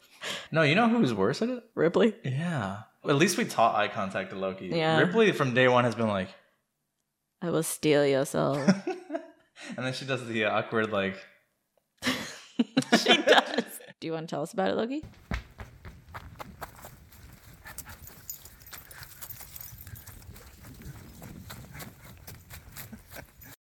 No, you know who's worse at it? Ripley. Yeah. At least we taught eye contact to Loki. Yeah. Ripley from day one has been like, I will steal your soul. and then she does the awkward like, she does. Do you want to tell us about it, Loki?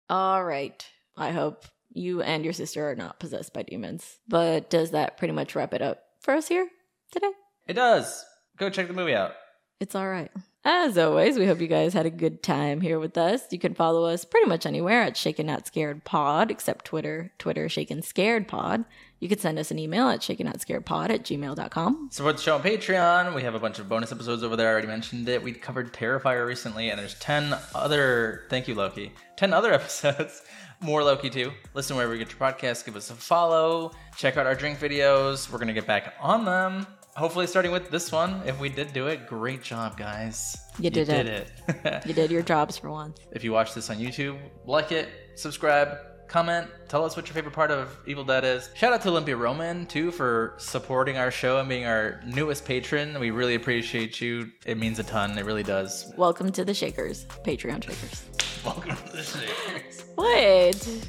All right. I hope you and your sister are not possessed by demons. But does that pretty much wrap it up for us here today? it does. Go check the movie out. It's all right. As always, we hope you guys had a good time here with us. You can follow us pretty much anywhere at Shaken Not Scared Pod, except Twitter, Twitter Shaken Scared Pod. You can send us an email at shaken not scared pod at gmail.com. Support the show on Patreon. We have a bunch of bonus episodes over there. I already mentioned it. We covered Terrifier recently, and there's 10 other, thank you, Loki, 10 other episodes. More Loki too. Listen wherever you get your podcasts. Give us a follow. Check out our drink videos. We're going to get back on them. Hopefully, starting with this one. If we did do it, great job, guys. You did it. it. You did your jobs for once. If you watch this on YouTube, like it, subscribe, comment, tell us what your favorite part of Evil Dead is. Shout out to Olympia Roman too for supporting our show and being our newest patron. We really appreciate you. It means a ton. It really does. Welcome to the Shakers, Patreon Shakers. Welcome to the Shakers. Wait.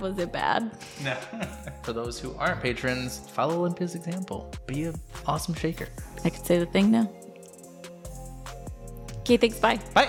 Was it bad? No. for those who aren't patrons, follow Olympia's example. Be an awesome shaker. I could say the thing now. Okay, thanks. Bye. Bye.